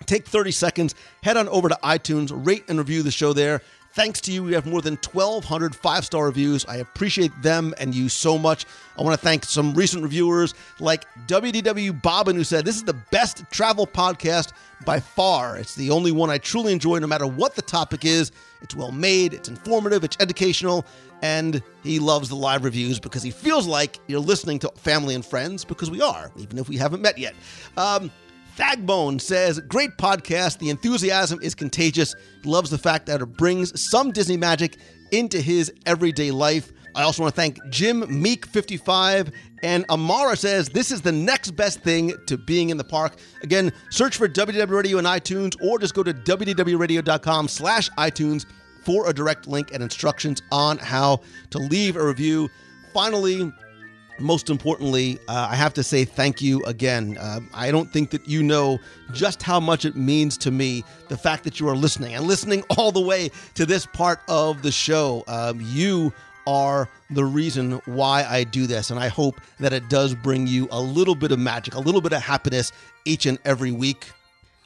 take 30 seconds, head on over to iTunes, rate and review the show there. Thanks to you, we have more than 1,200 five star reviews. I appreciate them and you so much. I want to thank some recent reviewers like WDW Bobbin, who said, This is the best travel podcast by far. It's the only one I truly enjoy, no matter what the topic is. It's well made, it's informative, it's educational, and he loves the live reviews because he feels like you're listening to family and friends because we are, even if we haven't met yet. Um, Thagbone says, Great podcast. The enthusiasm is contagious. Loves the fact that it brings some Disney magic into his everyday life. I also want to thank Jim Meek55 and Amara says this is the next best thing to being in the park. Again, search for WDW Radio in iTunes or just go to wdwradio.com slash iTunes for a direct link and instructions on how to leave a review. Finally, most importantly, uh, I have to say thank you again. Uh, I don't think that you know just how much it means to me the fact that you are listening and listening all the way to this part of the show. Um, you are the reason why I do this, and I hope that it does bring you a little bit of magic, a little bit of happiness each and every week.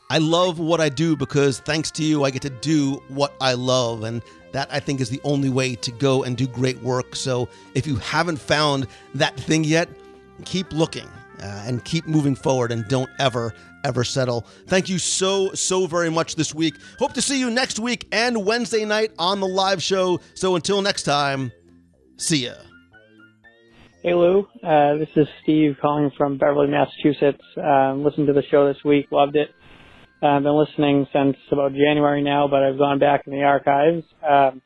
I love what I do because thanks to you, I get to do what I love. And that I think is the only way to go and do great work. So if you haven't found that thing yet, keep looking uh, and keep moving forward and don't ever, ever settle. Thank you so, so very much this week. Hope to see you next week and Wednesday night on the live show. So until next time, see ya. Hey Lou, uh, this is Steve calling from Beverly, Massachusetts. Uh, listened to the show this week, loved it. I've been listening since about January now, but I've gone back in the archives. Um,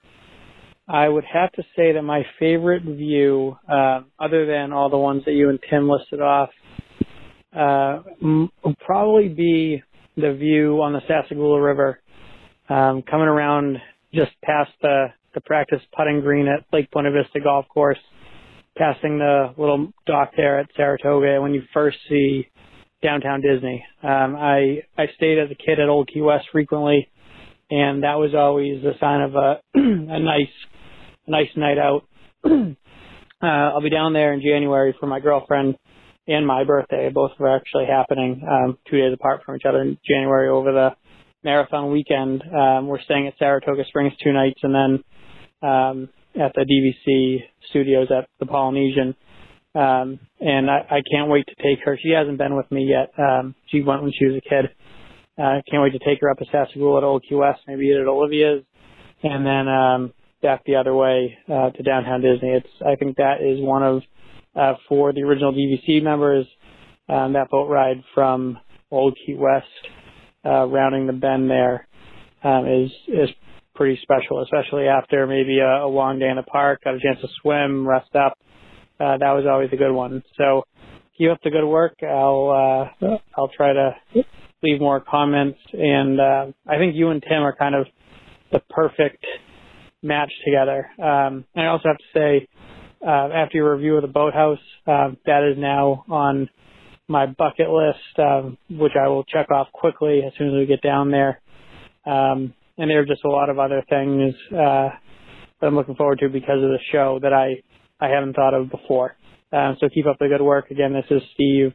I would have to say that my favorite view, uh, other than all the ones that you and Tim listed off, uh, would probably be the view on the Sassagoula River, um, coming around just past the, the practice putting green at Lake Buena Vista Golf Course, passing the little dock there at Saratoga, when you first see downtown Disney. Um, I I stayed as a kid at Old Key West frequently, and that was always a sign of a a nice a nice night out. uh, I'll be down there in January for my girlfriend and my birthday. Both are actually happening um, two days apart from each other in January over the marathon weekend. Um, we're staying at Saratoga Springs two nights, and then um, at the DVC studios at the Polynesian um, and I, I can't wait to take her. She hasn't been with me yet. Um, she went when she was a kid. I uh, can't wait to take her up to Sassagoula at Old Key West, maybe at Olivia's, and then um, back the other way uh, to downtown Disney. It's I think that is one of uh, for the original DVC members. Um, that boat ride from Old Key West, uh, rounding the bend there, um, is is pretty special, especially after maybe a, a long day in the park, got a chance to swim, rest up, uh, that was always a good one. So keep up the good work. I'll uh, I'll try to leave more comments, and uh, I think you and Tim are kind of the perfect match together. Um, and I also have to say, uh, after your review of the boathouse, uh, that is now on my bucket list, um, which I will check off quickly as soon as we get down there. Um, and there are just a lot of other things uh, that I'm looking forward to because of the show that I I haven't thought of before. Um, so keep up the good work. Again, this is Steve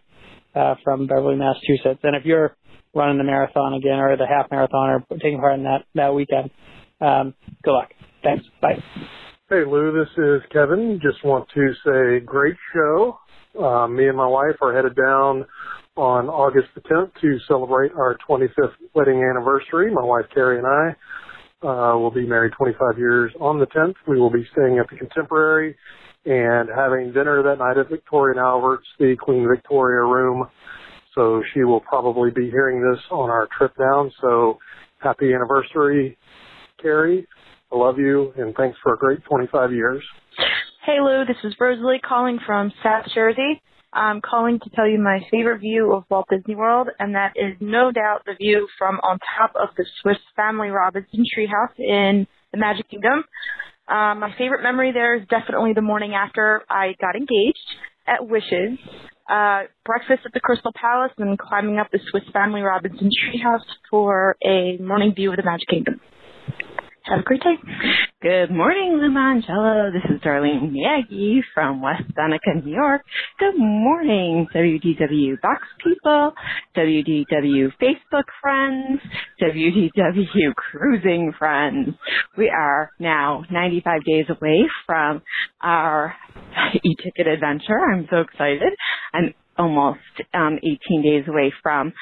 uh, from Beverly, Massachusetts. And if you're running the marathon again or the half marathon or taking part in that that weekend, um, good luck. Thanks. Bye. Hey Lou, this is Kevin. Just want to say great show. Uh, me and my wife are headed down on August the 10th to celebrate our 25th wedding anniversary. My wife Carrie and I uh, will be married 25 years on the 10th. We will be staying at the Contemporary and having dinner that night at Victoria and Albert's, the Queen Victoria room. So she will probably be hearing this on our trip down. So happy anniversary, Carrie. I love you and thanks for a great 25 years. Hey Lou, this is Rosalie calling from South Jersey. I'm calling to tell you my favorite view of Walt Disney World, and that is no doubt the view from on top of the Swiss Family Robinson treehouse in the Magic Kingdom. Um, my favorite memory there is definitely the morning after I got engaged at Wishes. Uh, breakfast at the Crystal Palace and climbing up the Swiss Family Robinson treehouse for a morning view of the Magic Kingdom. Have a great day. Good morning, Limoncello. This is Darlene Yagi from West Seneca, New York. Good morning, WDW Box people, WDW Facebook friends, WDW cruising friends. We are now 95 days away from our e-ticket adventure. I'm so excited. I'm almost um, 18 days away from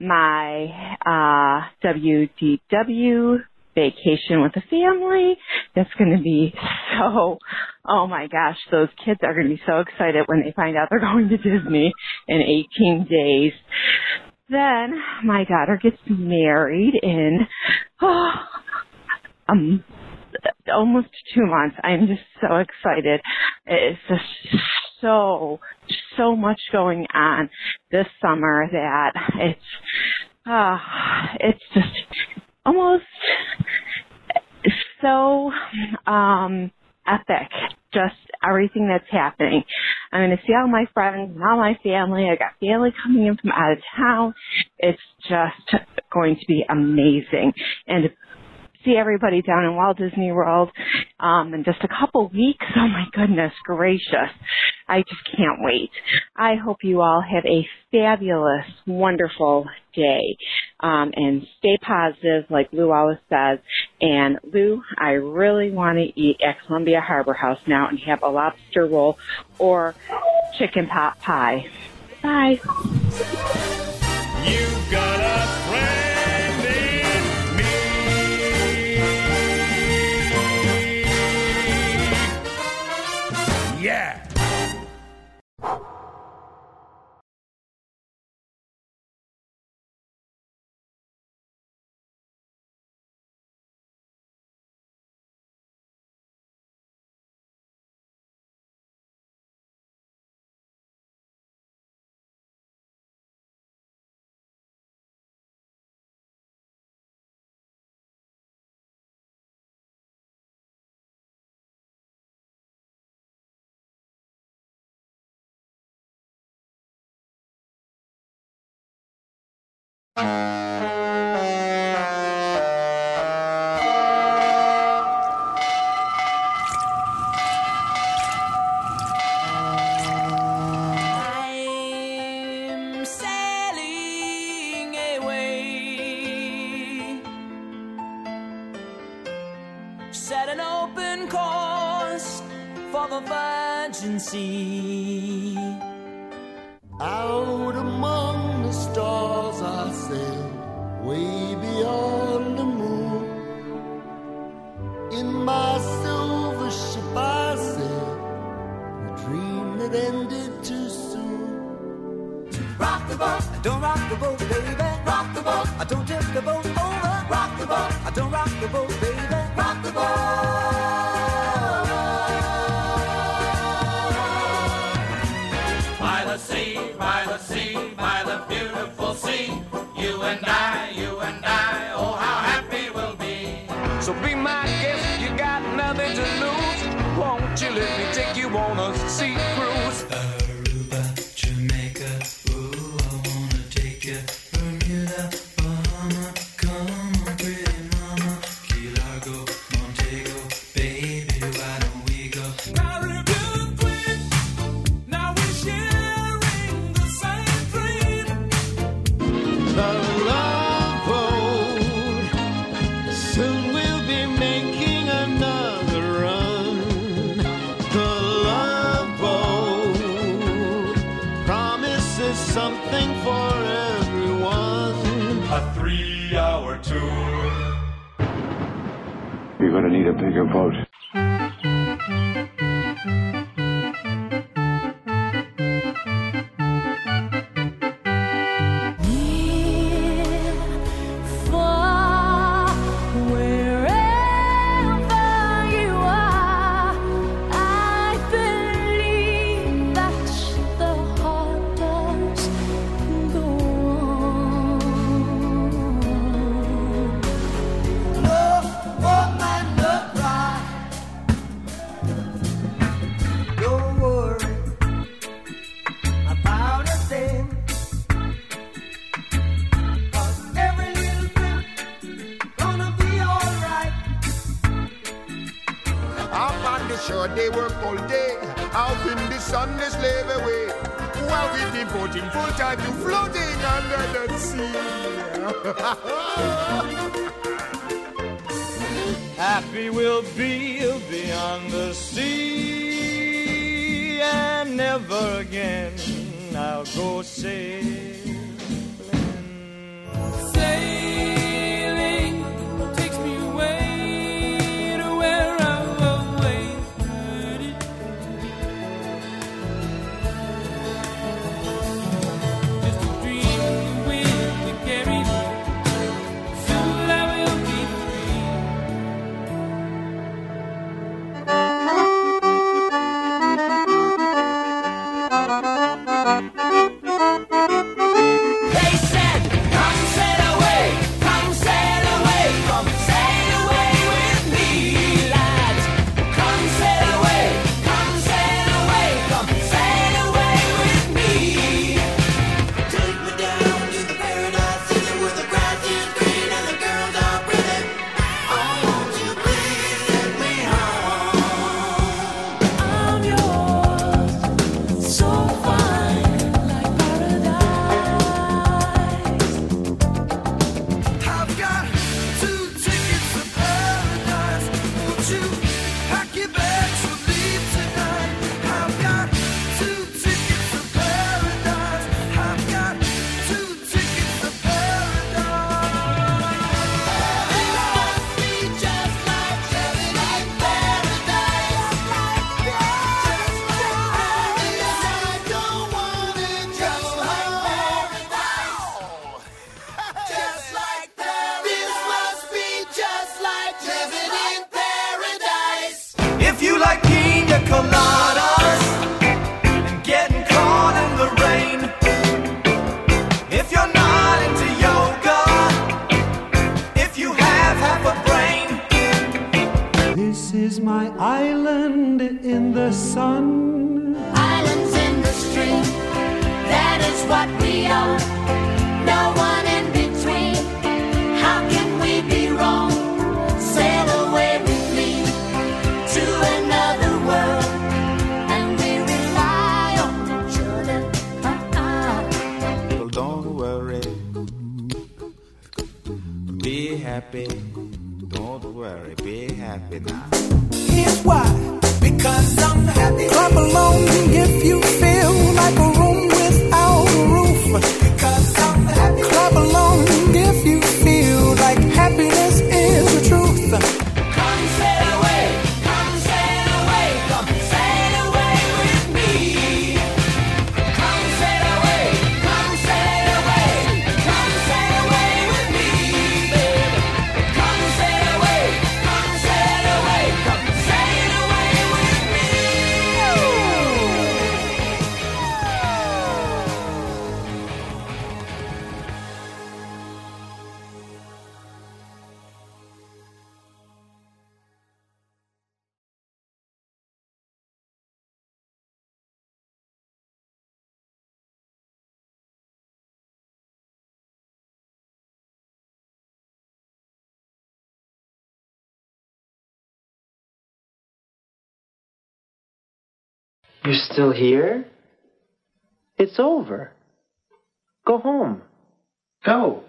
my uh, WDW vacation with the family. That's going to be so, oh my gosh, those kids are going to be so excited when they find out they're going to Disney in 18 days. Then my daughter gets married in, oh, um, almost two months. I'm just so excited. It's just so, so much going on this summer that it's, uh, it's just almost so um epic just everything that's happening. I'm going to see all my friends and all my family. I got family coming in from out of town. It's just going to be amazing. And see everybody down in Walt Disney World um, in just a couple weeks. Oh my goodness gracious. I just can't wait. I hope you all have a fabulous, wonderful day. Um, and stay positive, like Lou always says. And Lou, I really want to eat at Columbia Harbor House now and have a lobster roll or chicken pot pie. Bye. You got a friend and I, you and I, oh how happy we'll be. So be my guest, you got nothing to lose. Won't you let me take you on a sea gonna need You're still here? It's over. Go home. Go.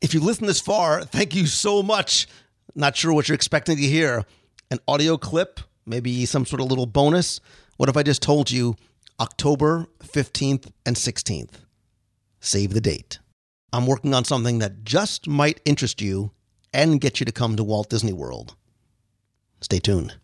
If you listen this far, thank you so much. Not sure what you're expecting to hear an audio clip, maybe some sort of little bonus. What if I just told you October 15th and 16th? Save the date. I'm working on something that just might interest you and get you to come to Walt Disney World. Stay tuned.